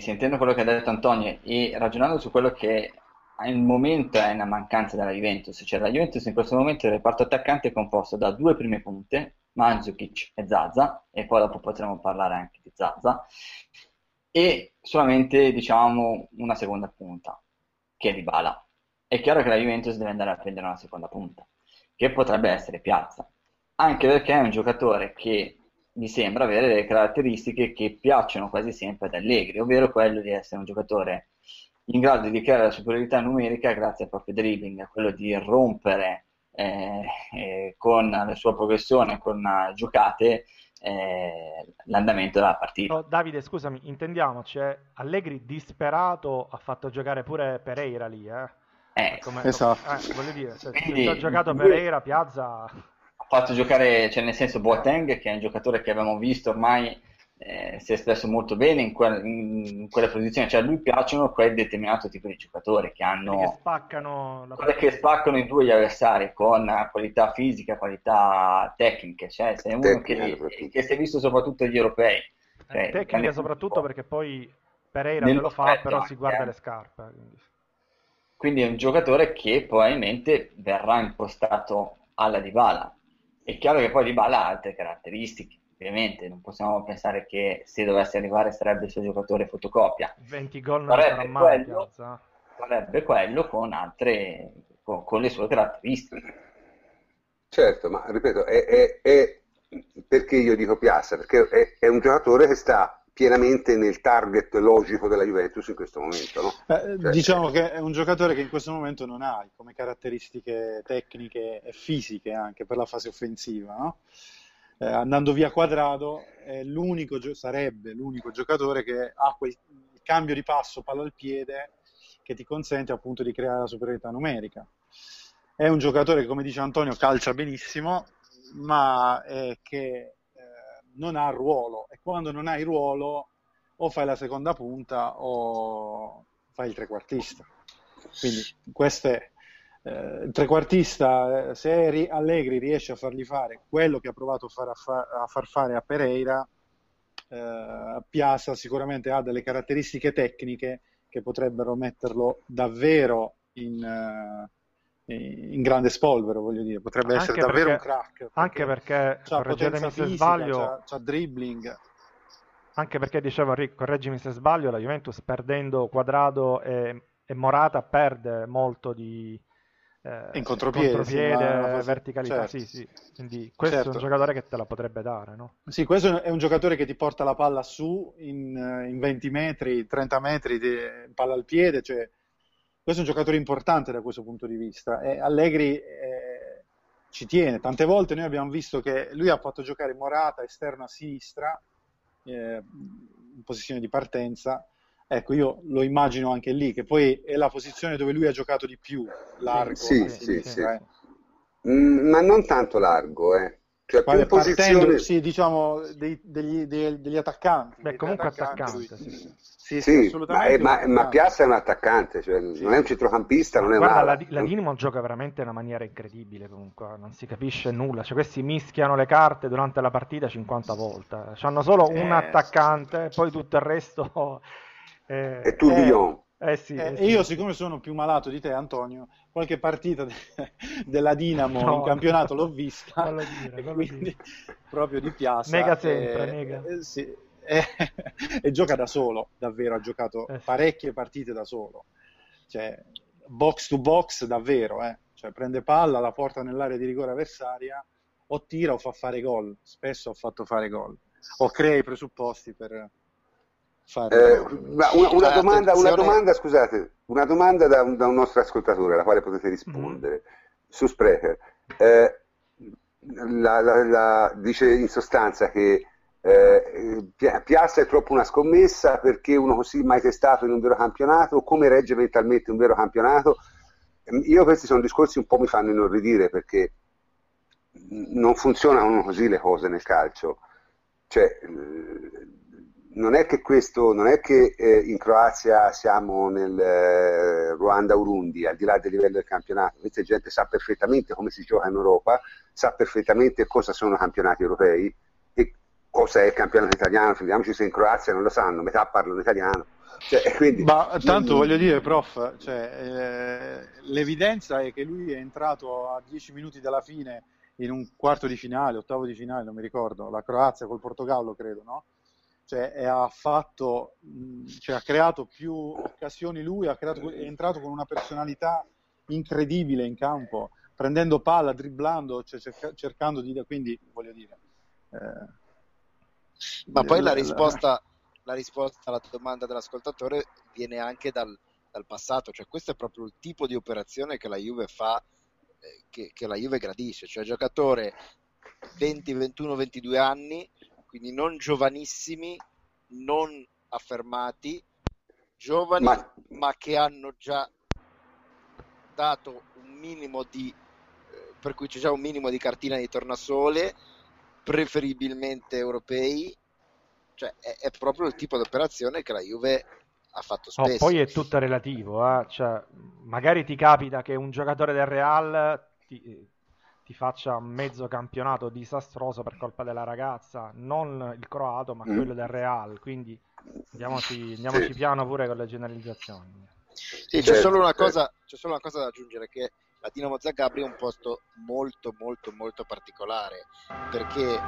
sentendo quello che ha detto Antonio e ragionando su quello che al momento è una mancanza della Juventus, cioè la Juventus in questo momento il reparto attaccante è composto da due prime punte, Mandzukic e Zaza, e poi dopo potremo parlare anche di Zaza, e solamente diciamo una seconda punta, che è di Bala. È chiaro che la Juventus deve andare a prendere una seconda punta, che potrebbe essere Piazza, anche perché è un giocatore che mi sembra avere delle caratteristiche che piacciono quasi sempre ad Allegri, ovvero quello di essere un giocatore in grado di creare la superiorità numerica grazie al proprio dribbling, a quello di rompere eh, eh, con la sua progressione, con giocate, eh, l'andamento della partita. Oh, Davide, scusami, intendiamoci, eh, Allegri disperato ha fatto giocare pure Pereira lì, eh? eh come, esatto. Come, voglio dire, se, Quindi, ha giocato Pereira, Piazza... Ha fatto giocare, cioè nel senso Boateng, che è un giocatore che abbiamo visto ormai eh, si è espresso molto bene in, que- in, quella posizione, cioè a lui piacciono quel determinato tipo di giocatori che hanno che spaccano, la che spaccano in due gli avversari con qualità fisica, qualità tecniche, cioè sei uno che, che, si è visto soprattutto agli europei. Eh, cioè, tecnica soprattutto perché poi Pereira lo fa, però si guarda eh. le scarpe. Quindi. quindi. è un giocatore che probabilmente verrà impostato alla Dybala. È chiaro che poi Dybala ha altre caratteristiche ovviamente non possiamo pensare che se dovesse arrivare sarebbe il suo giocatore fotocopia 20 gol non sarà mai quello, farebbe quello con altre con, con, le sue caratteristiche certo ma ripeto è, è, è perché io dico Piazza perché è, è, un giocatore che sta pienamente nel target logico della Juventus in questo momento no? eh, cioè, diciamo che è un giocatore che in questo momento non ha come caratteristiche tecniche e fisiche anche per la fase offensiva no? Eh, andando via quadrato l'unico, sarebbe l'unico giocatore che ha quel cambio di passo palla al piede che ti consente appunto di creare la superiorità numerica. È un giocatore che, come dice Antonio, calcia benissimo, ma è che eh, non ha ruolo e quando non hai ruolo o fai la seconda punta o fai il trequartista. Quindi queste eh, il trequartista, eh, se Allegri riesce a fargli fare quello che ha provato a far, a far, a far fare a Pereira, eh, Piazza sicuramente ha delle caratteristiche tecniche che potrebbero metterlo davvero in, uh, in grande spolvero, voglio dire, potrebbe anche essere perché, davvero un crack. Perché anche perché, correggetemi se fisica, sbaglio, c'ha, c'ha dribbling. Anche perché, dicevo, correggimi se sbaglio, la Juventus perdendo Quadrado e, e Morata perde molto di, eh, in contropiede, contropiede sì, verticalità, certo. sì, sì. Quindi questo certo. è un certo. giocatore che te la potrebbe dare, no? Sì, questo è un giocatore che ti porta la palla su in, in 20 metri, 30 metri di palla al piede, cioè questo è un giocatore importante da questo punto di vista e Allegri eh, ci tiene. Tante volte noi abbiamo visto che lui ha fatto giocare Morata esterno a sinistra, eh, in posizione di partenza, Ecco, io lo immagino anche lì, che poi è la posizione dove lui ha giocato di più, largo. Sì, sì, sì. Eh. Mm, ma non tanto largo, eh. Cioè, più posizione... sì, diciamo, dei, degli, dei, degli, attaccanti. Beh, comunque attaccanti, attaccante, sì. Sì, sì, sì ma, è, ma, ma, Piazza è un attaccante, cioè, non è un centrocampista, non è Guarda, un la, la Dinamo gioca veramente in una maniera incredibile comunque, non si capisce nulla, cioè, questi mischiano le carte durante la partita 50 volte, hanno solo eh, un attaccante, poi tutto il resto eh, è tourbillon. Eh, eh, sì, eh, sì. io, siccome sono più malato di te, Antonio, qualche partita de- della Dinamo no, in campionato l'ho vista, non dire, non quindi dire. proprio di piazza. Nega sempre, nega. Eh, sì, e gioca da solo, davvero, ha giocato eh, parecchie partite da solo. Cioè, box to box davvero, eh. cioè, prende palla, la porta nell'area di rigore avversaria, o tira o fa fare gol. Spesso ho fatto fare gol, o crea i presupposti per, fare. Eh, una, una, domanda, una, domanda, scusate, una domanda da un, da un, nostro ascoltatore alla quale potete rispondere mm. su Sprecher. Eh, la, la, la, dice in sostanza che eh, Piazza è troppo una scommessa perché uno così mai testato in un vero campionato, come regge mentalmente un vero campionato? Io questi sono discorsi un po' mi fanno inorridire perché non funzionano così le cose nel calcio. Cioè, non è che questo, non è che eh, in Croazia siamo nel eh, Ruanda-Urundi, al di là del livello del campionato, questa gente sa perfettamente come si gioca in Europa, sa perfettamente cosa sono campionati europei e cosa è il campionato italiano, figuriamoci se in Croazia non lo sanno, metà parlano italiano. Cioè, quindi, Ma tanto voglio dire, prof, cioè, eh, l'evidenza è che lui è entrato a 10 minuti dalla fine in un quarto di finale, ottavo di finale, non mi ricordo, la Croazia col Portogallo, credo, no? Cioè, ha, fatto, cioè, ha creato più occasioni lui, creato, è entrato con una personalità incredibile in campo, prendendo palla, dribblando, cioè, cerca, cercando di... quindi voglio dire... Eh, Ma poi la risposta, la risposta, alla domanda dell'ascoltatore viene anche dal, dal, passato, cioè questo è proprio il tipo di operazione che la Juve fa, eh, che, che la Juve gradisce, cioè giocatore 20, 21, 22 anni quindi non giovanissimi, non affermati, giovani ma, ma che hanno già dato un minimo di eh, per cui c'è già un minimo di cartina di tornasole, preferibilmente europei, cioè è, è proprio il tipo di operazione che la Juve ha fatto spesso. No, poi è tutto relativo, eh? cioè, magari ti capita che un giocatore del Real ti, ti faccia mezzo campionato disastroso per colpa della ragazza, non il croato, ma mm. quello del Real. Quindi andiamoci, andiamoci sì. piano pure con le generalizzazioni. Sì, c'è, certo, solo una certo. cosa, c'è solo una cosa da aggiungere che la Dinamo Zagabria è un posto molto molto molto particolare perché il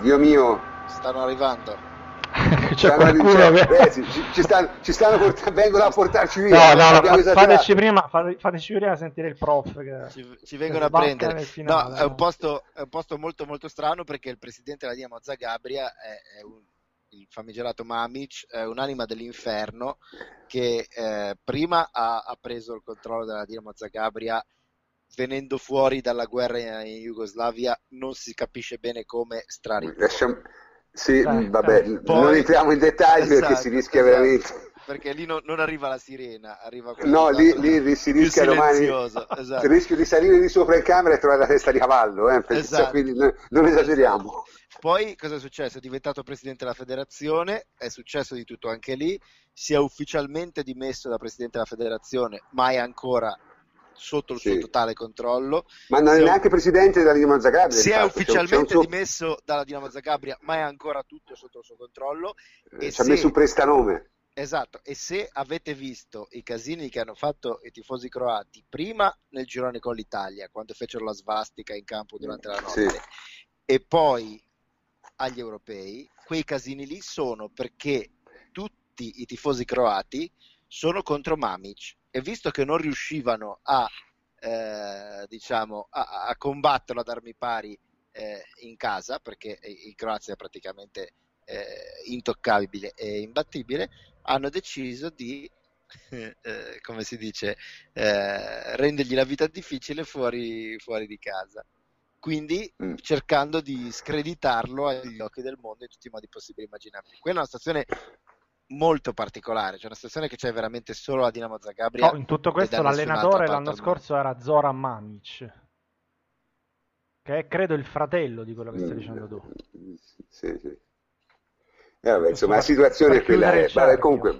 Dio mio stanno arrivando cioè qualcuno che... eh, ci, ci, stanno, ci stanno port- vengono a portarci via. No, no, no fateci, prima, fateci prima sentire il prof. Che, ci, ci vengono a prendere. Finale, no, è, un posto, è un posto molto molto strano perché il presidente della Dinamo Zagabria è, è un, il famigerato Mamic, è un'anima dell'inferno che eh, prima ha, ha, preso il controllo della Dinamo Zagabria venendo fuori dalla guerra in Jugoslavia, non si capisce bene come strari. Lasciamo sì, dai, vabbè, dai. Poi, non entriamo in dettagli esatto, perché si rischia esatto, veramente. Perché lì no, non arriva la sirena, arriva No, lì, lì, si rischia domani. Esatto. Il rischio di salire di sopra in camera e trovare la testa di cavallo, eh, esatto. quindi non, non esageriamo. Poi cosa è successo? È diventato presidente della federazione, è successo di tutto anche lì, si è ufficialmente dimesso da presidente della federazione, mai ancora sotto il sì. suo totale controllo. Ma non è neanche presidente della Dinamo Zagabria. Si è ufficialmente suo... dimesso dalla Dinamo Zagabria, ma è ancora tutto sotto il suo controllo. Eh, ci ha se... messo un prestanome. Esatto, e se avete visto i casini che hanno fatto i tifosi croati prima nel girone con l'Italia, quando fecero la svastica in campo durante la notte, sì. e poi agli europei, quei casini lì sono perché tutti i tifosi croati sono contro Mamic e visto che non riuscivano a, eh, diciamo, a, a combatterlo ad armi pari eh, in casa, perché in Croazia è praticamente eh, intoccabile e imbattibile, hanno deciso di, eh, come si dice, eh, rendergli la vita difficile fuori, fuori di casa. Quindi mm. cercando di screditarlo agli occhi del mondo in tutti i modi possibili e immaginabili. Quella è una situazione molto particolare, cioè una situazione che c'è veramente solo a Dinamo Zagabria. No, in tutto questo l'allenatore l'anno scorso era Zoran Mamic, che è credo il fratello di quello che stai dicendo tu. Sì, sì. Eh, vabbè, insomma, la situazione è quella. È. Vabbè, comunque,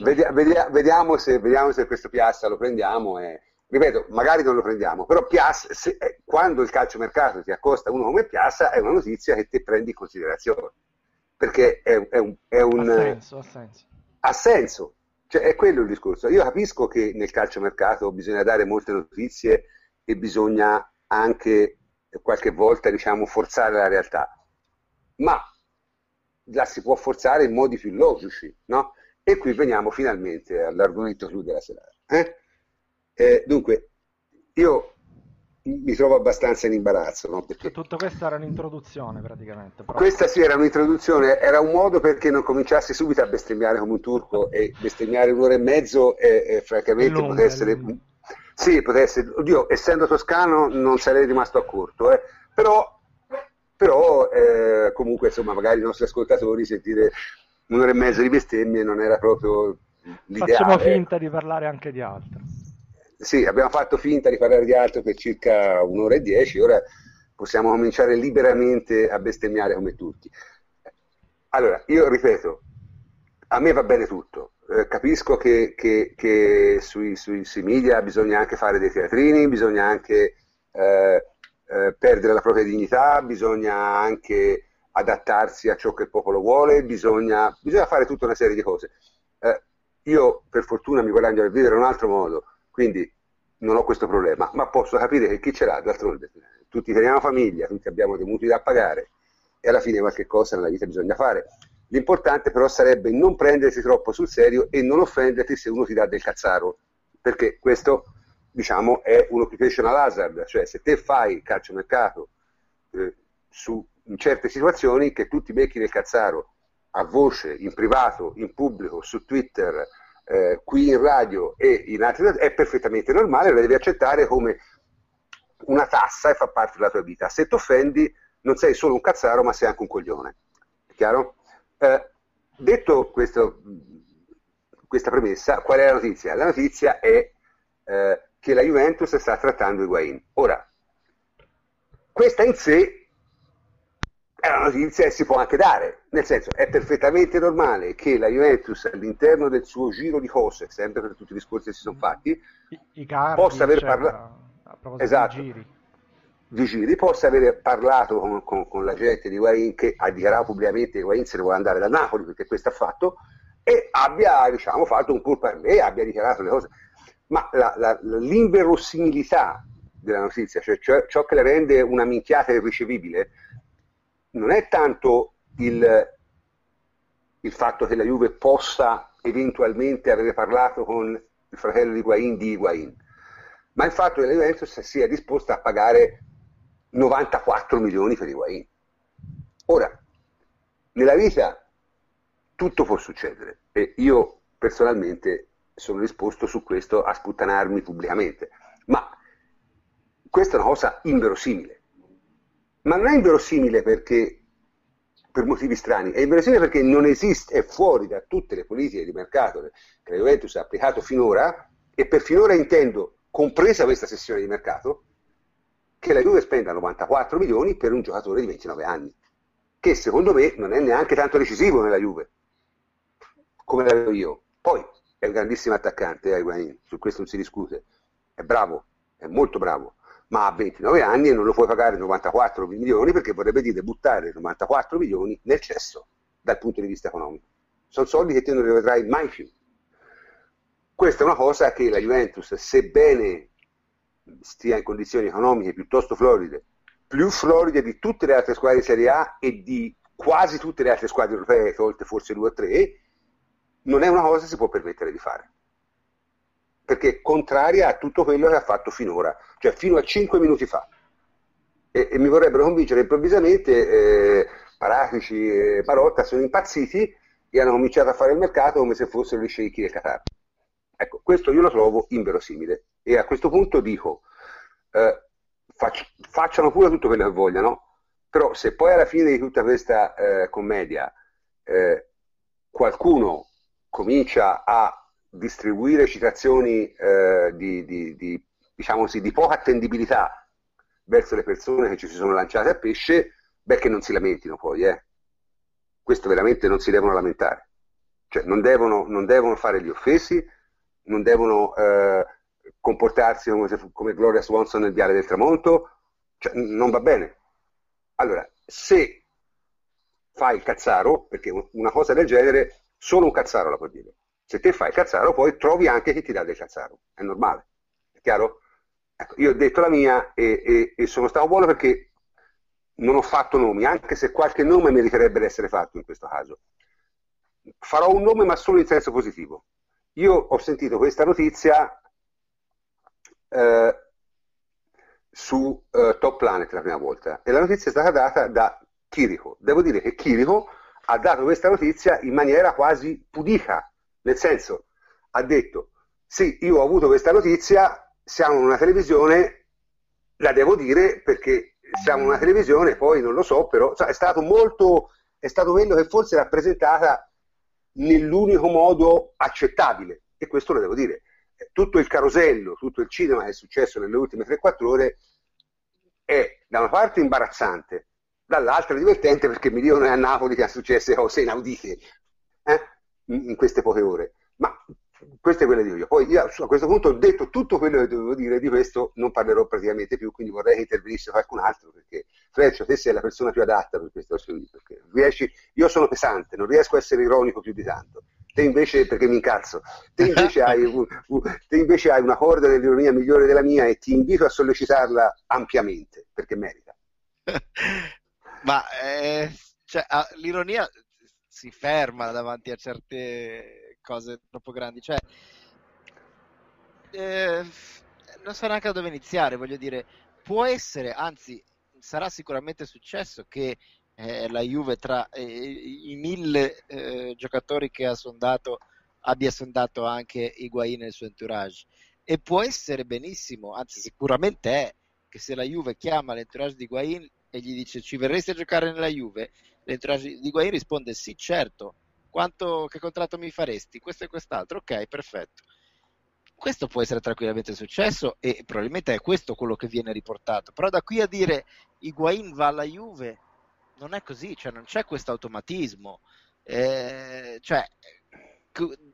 vediamo, vediamo, se, vediamo, se, questo Piazza lo prendiamo. E, ripeto, magari non lo prendiamo, però Piazza, se, eh, quando il calciomercato ti accosta uno come Piazza, è una notizia che ti prendi in considerazione. Perché è, è un. È un ha senso, ha senso. Ha senso. Cioè, è quello il discorso. Io capisco che nel calciomercato bisogna dare molte notizie e bisogna anche qualche volta, diciamo, forzare la realtà. Ma la si può forzare in modi più logici, no? E qui veniamo finalmente all'argomento clou della serata. Eh? Eh, dunque, io mi trovo abbastanza in imbarazzo. No? Perché tutto questo era un'introduzione praticamente. Però. Questa sì era un'introduzione, era un modo perché non cominciassi subito a bestemmiare come un turco e bestemmiare un'ora e mezzo e, e francamente lunga, potesse essere... Sì, potesse. Oddio, essendo toscano non sarei rimasto a corto, eh? però però eh, comunque insomma magari i nostri ascoltatori sentire un'ora e mezza di bestemmie non era proprio l'ideale. Facciamo finta di parlare anche di altro. Sì, abbiamo fatto finta di parlare di altro per circa un'ora e dieci, ora possiamo cominciare liberamente a bestemmiare come tutti. Allora, io ripeto, a me va bene tutto, eh, capisco che, che, che sui, sui, sui, media bisogna anche fare dei teatrini, bisogna anche eh, eh, perdere la propria dignità, bisogna anche adattarsi a ciò che il popolo vuole, bisogna, bisogna fare tutta una serie di cose. Eh, io per fortuna mi guadagno a vivere in un altro modo, quindi non ho questo problema, ma posso capire che chi ce l'ha, d'altronde, tutti teniamo famiglia, tutti abbiamo dei mutui da pagare e alla fine qualche cosa nella vita bisogna fare. L'importante però sarebbe non prendersi troppo sul serio e non offenderti se uno ti dà del cazzaro, perché questo diciamo, è un occupational hazard, cioè se te fai calciomercato eh, su, in certe situazioni che tu ti becchi nel cazzaro a voce, in privato, in pubblico, su Twitter, eh, qui in radio e in altri è perfettamente normale, la devi accettare come una tassa e fa parte della tua vita. Se ti offendi non sei solo un cazzaro ma sei anche un coglione. È chiaro? Eh, detto questo, questa premessa, qual è la notizia? La notizia è eh, che la Juventus sta trattando Higuain. Ora, questa in sé è una notizia che si può anche dare, nel senso è perfettamente normale che la Juventus all'interno del suo giro di cose, sempre per tutti i discorsi che si sono fatti, I, i cardi, possa aver parlato esatto, di giri. di giri, possa aver parlato con, con, con la gente di Higuain che ha dichiarato pubblicamente che Higuain se ne vuole andare da Napoli perché questo ha fatto e abbia diciamo, fatto un pur per me, abbia dichiarato le cose. Ma la, la, l'inverossimilità della notizia, cioè, cioè, ciò che la rende una minchiata irricevibile, non è tanto il, il, fatto che la Juve possa eventualmente avere parlato con il fratello di Higuain di Higuain, ma il fatto che la Juventus sia disposta a pagare 94 milioni per Higuain. Ora, nella vita tutto può succedere e io personalmente sono disposto su questo a sputtanarmi pubblicamente. Ma questa è una cosa inverosimile. Ma non è inverosimile perché per motivi strani, è inverosimile perché non esiste, è fuori da tutte le politiche di mercato. Che la Juventus ha applicato finora, e per finora intendo, compresa questa sessione di mercato, che la Juve spenda 94 milioni per un giocatore di 29 anni, che secondo me non è neanche tanto decisivo nella Juve, come la vedo io. Poi è un grandissimo attaccante, eh, Higuain, su questo non si discute, è bravo, è molto bravo, ma ha 29 anni e non lo puoi pagare 94 milioni perché vorrebbe dire buttare 94 milioni nel cesso dal punto di vista economico. Sono soldi che te non rivedrai mai più. Questa è una cosa che la Juventus, sebbene stia in condizioni economiche piuttosto floride, più floride di tutte le altre squadre di Serie A e di quasi tutte le altre squadre europee, tolte forse due o tre, non è una cosa che si può permettere di fare. Perché contraria a tutto quello che ha fatto finora, cioè fino a 5 minuti fa. E, e mi vorrebbero convincere improvvisamente eh, Paratici e Parotta sono impazziti e hanno cominciato a fare il mercato come se fossero gli sceicchi del Qatar. Ecco, questo io lo trovo inverosimile. E a questo punto dico, eh, facci, facciano pure tutto quello che vogliano, però se poi alla fine di tutta questa eh, commedia eh, qualcuno comincia a distribuire citazioni eh, di, di, di, diciamo così, di poca attendibilità verso le persone che ci si sono lanciate a pesce, beh che non si lamentino poi, eh. Questo veramente non si devono lamentare. Cioè non devono, non devono fare gli offesi, non devono eh, comportarsi come, se, come, Gloria Swanson nel Viale del Tramonto, cioè, non va bene. Allora, se fai il cazzaro, perché una cosa del genere solo un cazzaro la può dire, se te fai cazzaro poi trovi anche chi ti dà del cazzaro, è normale, è chiaro? Ecco, io ho detto la mia e, e, e sono stato buono perché non ho fatto nomi, anche se qualche nome meriterebbe di essere fatto in questo caso. Farò un nome ma solo in senso positivo. Io ho sentito questa notizia eh, su eh, Top Planet la prima volta e la notizia è stata data da Chirico. Devo dire che Chirico ha dato questa notizia in maniera quasi pudica, nel senso ha detto sì, io ho avuto questa notizia, siamo una televisione, la devo dire perché siamo una televisione, poi non lo so, però cioè, è stato molto, è stato quello che forse rappresentata nell'unico modo accettabile, e questo lo devo dire. Tutto il carosello, tutto il cinema che è successo nelle ultime 3-4 ore è da una parte imbarazzante, dall'altra divertente perché mi dicono che a Napoli che è successe cose inaudite eh? In queste poche ore. Ma queste quelle dico io. Poi io a questo punto ho detto tutto quello che dovevo dire, di questo non parlerò praticamente più, quindi vorrei che intervenisse qualcun altro, perché Freccio, te sei la persona più adatta per questo perché riesci, io sono pesante, non riesco a essere ironico più di tanto. Te invece, perché mi incazzo, te invece, hai, te invece hai una corda dell'ironia migliore della mia e ti invito a sollecitarla ampiamente, perché merita. Ma eh, cioè, l'ironia si ferma davanti a certe cose troppo grandi. Cioè, eh, non so neanche da dove iniziare, voglio dire, può essere, anzi, sarà sicuramente successo che eh, la Juve tra eh, i mille eh, giocatori che ha sondato abbia sondato anche Higuain nel suo entourage. E può essere benissimo, anzi sicuramente è, che se la Juve chiama l'entourage di Higuain e gli dice ci verresti a giocare nella Juve, l'entourage di Higuain risponde sì certo, quanto, che contratto mi faresti? Questo e quest'altro, ok, perfetto. Questo può essere tranquillamente successo e probabilmente è questo quello che viene riportato. Però da qui a dire Higuain va alla Juve, non è così, cioè non c'è questo automatismo. Eh, cioè,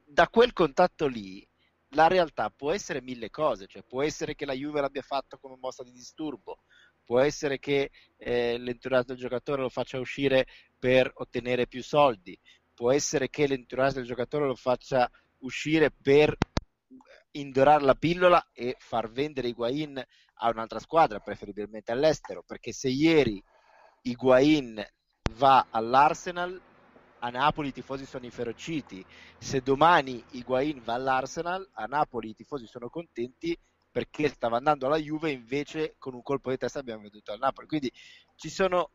da quel contatto lì la realtà può essere mille cose, cioè può essere che la Juve l'abbia fatto come mossa di disturbo, può essere che eh, l'entourage del giocatore lo faccia uscire per ottenere più soldi, può essere che l'entourage del giocatore lo faccia uscire per indorare la pillola e far vendere Higuain a un'altra squadra, preferibilmente all'estero, perché se ieri Higuain va all'Arsenal, a Napoli i tifosi sono inferociti, se domani Higuain va all'Arsenal, a Napoli i tifosi sono contenti perché stava andando alla Juve invece con un colpo di testa abbiamo veduto al Napoli. Quindi ci sono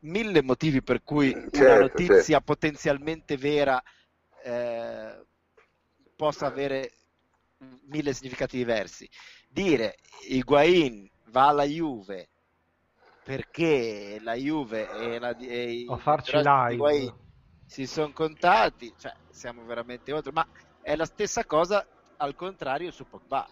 mille motivi per cui certo, una notizia certo. potenzialmente vera eh, possa avere mille significati diversi. Dire Higuain va alla Juve perché la Juve e, la, e o farci live Higuain si sono contati, cioè siamo veramente oltre, ma è la stessa cosa al contrario su Pogba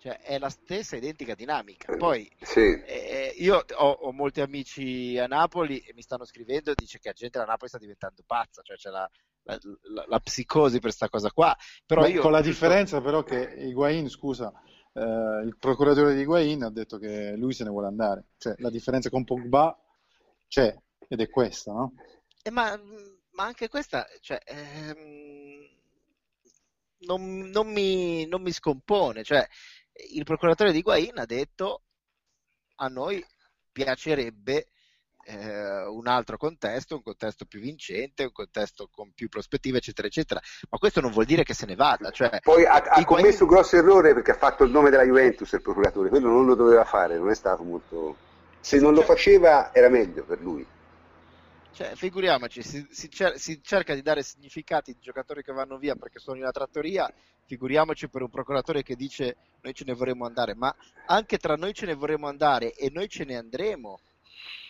cioè è la stessa identica dinamica. Poi sì. eh, io ho, ho, molti amici a Napoli e mi stanno scrivendo, dice che la gente a Napoli sta diventando pazza, cioè c'è la, la, la, la psicosi per questa cosa qua. Però io, con la differenza però che Higuain, scusa, eh, il procuratore di Higuain ha detto che lui se ne vuole andare. Cioè la differenza con Pogba c'è ed è questa, no? Eh, ma, ma, anche questa, cioè... Ehm, non, non, mi, non mi scompone, cioè il procuratore di Guain ha detto a noi piacerebbe eh, un altro contesto, un contesto più vincente, un contesto con più prospettive, eccetera, eccetera. Ma questo non vuol dire che se ne vada. Cioè, Poi ha, ha commesso un grosso errore perché ha fatto il nome della Juventus il procuratore, quello non lo doveva fare, non è stato molto... Se non lo cioè faceva era meglio per lui. Cioè, figuriamoci, si, si, cer- si, cerca di dare significati ai giocatori che vanno via perché sono in una trattoria, figuriamoci per un procuratore che dice noi ce ne vorremmo andare, ma anche tra noi ce ne vorremmo andare e noi ce ne andremo,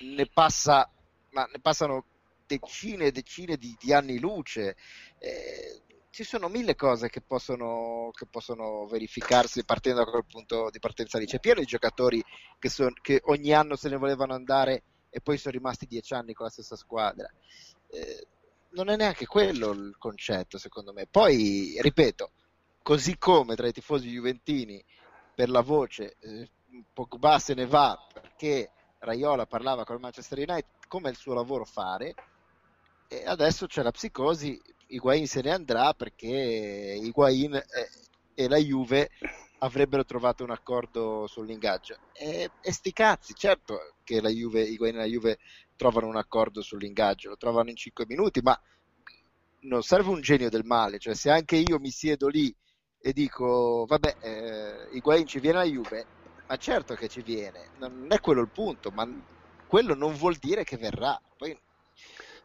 ne, passa, ne passano decine e decine di, di anni luce. Eh, ci sono mille cose che possono, che possono, verificarsi partendo da quel punto di partenza lì. C'è pieno di giocatori che, son, che, ogni anno se ne volevano andare e poi sono rimasti dieci anni con la stessa squadra. Eh, non è neanche quello il concetto, secondo me. Poi, ripeto, così come tra i tifosi juventini per la voce eh, Pogba se ne va perché Raiola parlava con il Manchester United come è il suo lavoro fare e adesso c'è la psicosi Higuain se ne andrà perché Higuain e, e la Juve avrebbero trovato un accordo sull'ingaggio e, e sti cazzi, certo che la Juve, Higuain e la Juve trovano un accordo sull'ingaggio lo trovano in 5 minuti ma non serve un genio del male cioè se anche io mi siedo lì e dico vabbè eh, Higuain ci viene alla Juve ma certo che ci viene, non è quello il punto, ma quello non vuol dire che verrà. Poi...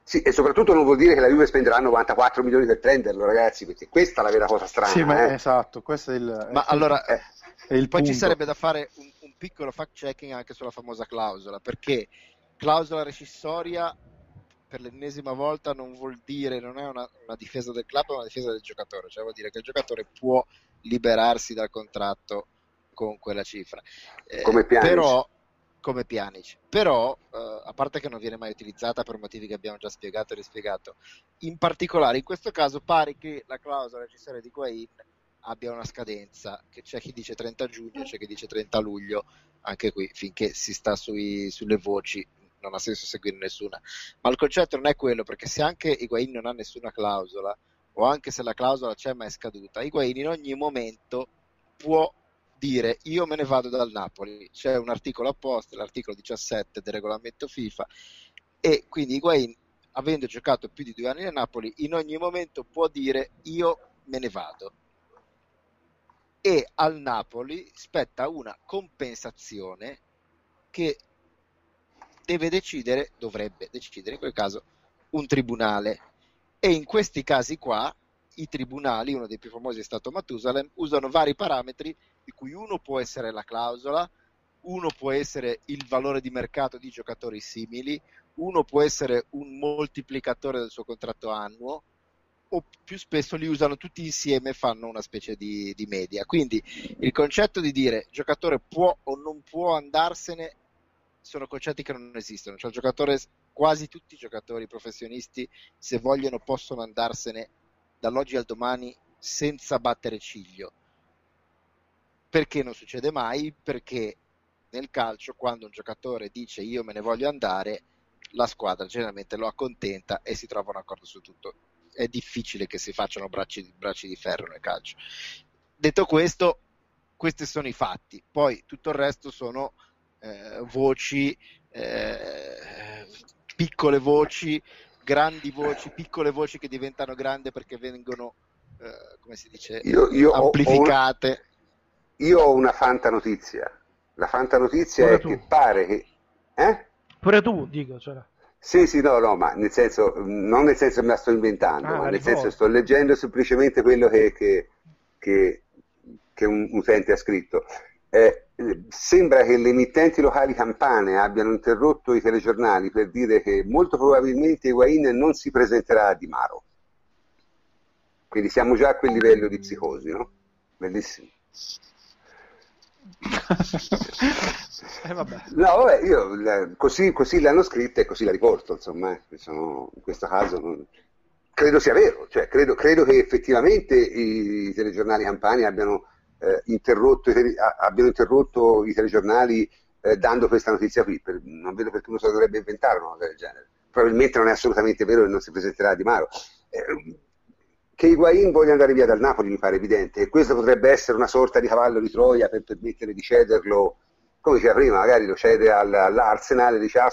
Sì, e soprattutto non vuol dire che la Juve spenderà 94 milioni per prenderlo, ragazzi, perché questa è la vera cosa strana. Sì, ma eh. esatto, questo è il... Ma è allora, il poi punto. ci sarebbe da fare un, piccolo fact-checking anche sulla famosa clausola, perché clausola rescissoria per l'ennesima volta non vuol dire, non è una, una difesa del club, ma una difesa del giocatore, cioè vuol dire che il giocatore può liberarsi dal contratto con quella cifra. Eh, come Pjanic. Però, come Pjanic. Però, eh, a parte che non viene mai utilizzata per motivi che abbiamo già spiegato e rispiegato, in particolare in questo caso pare che la clausola necessaria di Guain abbia una scadenza, che c'è chi dice 30 giugno, c'è chi dice 30 luglio, anche qui finché si sta sui, sulle voci non ha senso seguire nessuna. Ma il concetto non è quello, perché se anche Higuain non ha nessuna clausola, o anche se la clausola c'è ma è scaduta, Higuain in ogni momento può dire io me ne vado dal Napoli, c'è un articolo apposta, l'articolo 17 del regolamento FIFA e quindi Higuain avendo giocato più di due anni a Napoli in ogni momento può dire io me ne vado e al Napoli spetta una compensazione che deve decidere, dovrebbe decidere in quel caso un tribunale. E in questi casi qua i tribunali, uno dei più famosi è stato Matusalem, usano vari parametri di cui uno può essere la clausola, uno può essere il valore di mercato di giocatori simili, uno può essere un moltiplicatore del suo contratto annuo, o più spesso li usano tutti insieme e fanno una specie di, di media. Quindi il concetto di dire giocatore può o non può andarsene sono concetti che non esistono. Cioè, quasi tutti i giocatori professionisti, se vogliono, possono andarsene dall'oggi al domani senza battere ciglio. Perché non succede mai? Perché nel calcio, quando un giocatore dice io me ne voglio andare, la squadra generalmente lo accontenta e si trova un accordo su tutto. È difficile che si facciano bracci, bracci di ferro nel calcio. Detto questo, questi sono i fatti. Poi tutto il resto sono eh, voci, eh, piccole voci, grandi voci, piccole voci che diventano grandi perché vengono, eh, come si dice, io, io amplificate. Ho, io ho una fanta notizia. La fanta notizia Pure è tu. che pare che... Eh? Pure tu, dico. Cioè. Sì, sì, no, no, ma nel senso, non nel senso che me la sto inventando, Ah, ma nel senso sto leggendo semplicemente quello che, che, che, che un utente ha scritto. Eh, sembra che le emittenti locali campane abbiano interrotto i telegiornali per dire che molto probabilmente Higuain non si presenterà a Di Maro. Quindi siamo già a quel livello di psicosi, no? Bellissimo. Eh, vabbè. No, vabbè, io così, così l'hanno scritta e così la riporto, insomma, eh. Sono- in questo caso non- credo sia vero, cioè credo, credo che effettivamente i telegiornali campani abbiano, eh, interrotto, i abbiano interrotto i telegiornali eh, dando questa notizia qui, Per- non vedo perché uno se dovrebbe inventare una cosa del genere. Probabilmente non è assolutamente vero che non si presenterà a Di Maro. Eh, che Higuain voglia andare via dal Napoli mi pare evidente e questo potrebbe essere una sorta di cavallo di Troia per permettere di cederlo come diceva prima, magari lo cede al- all'Arsenal e dice ah,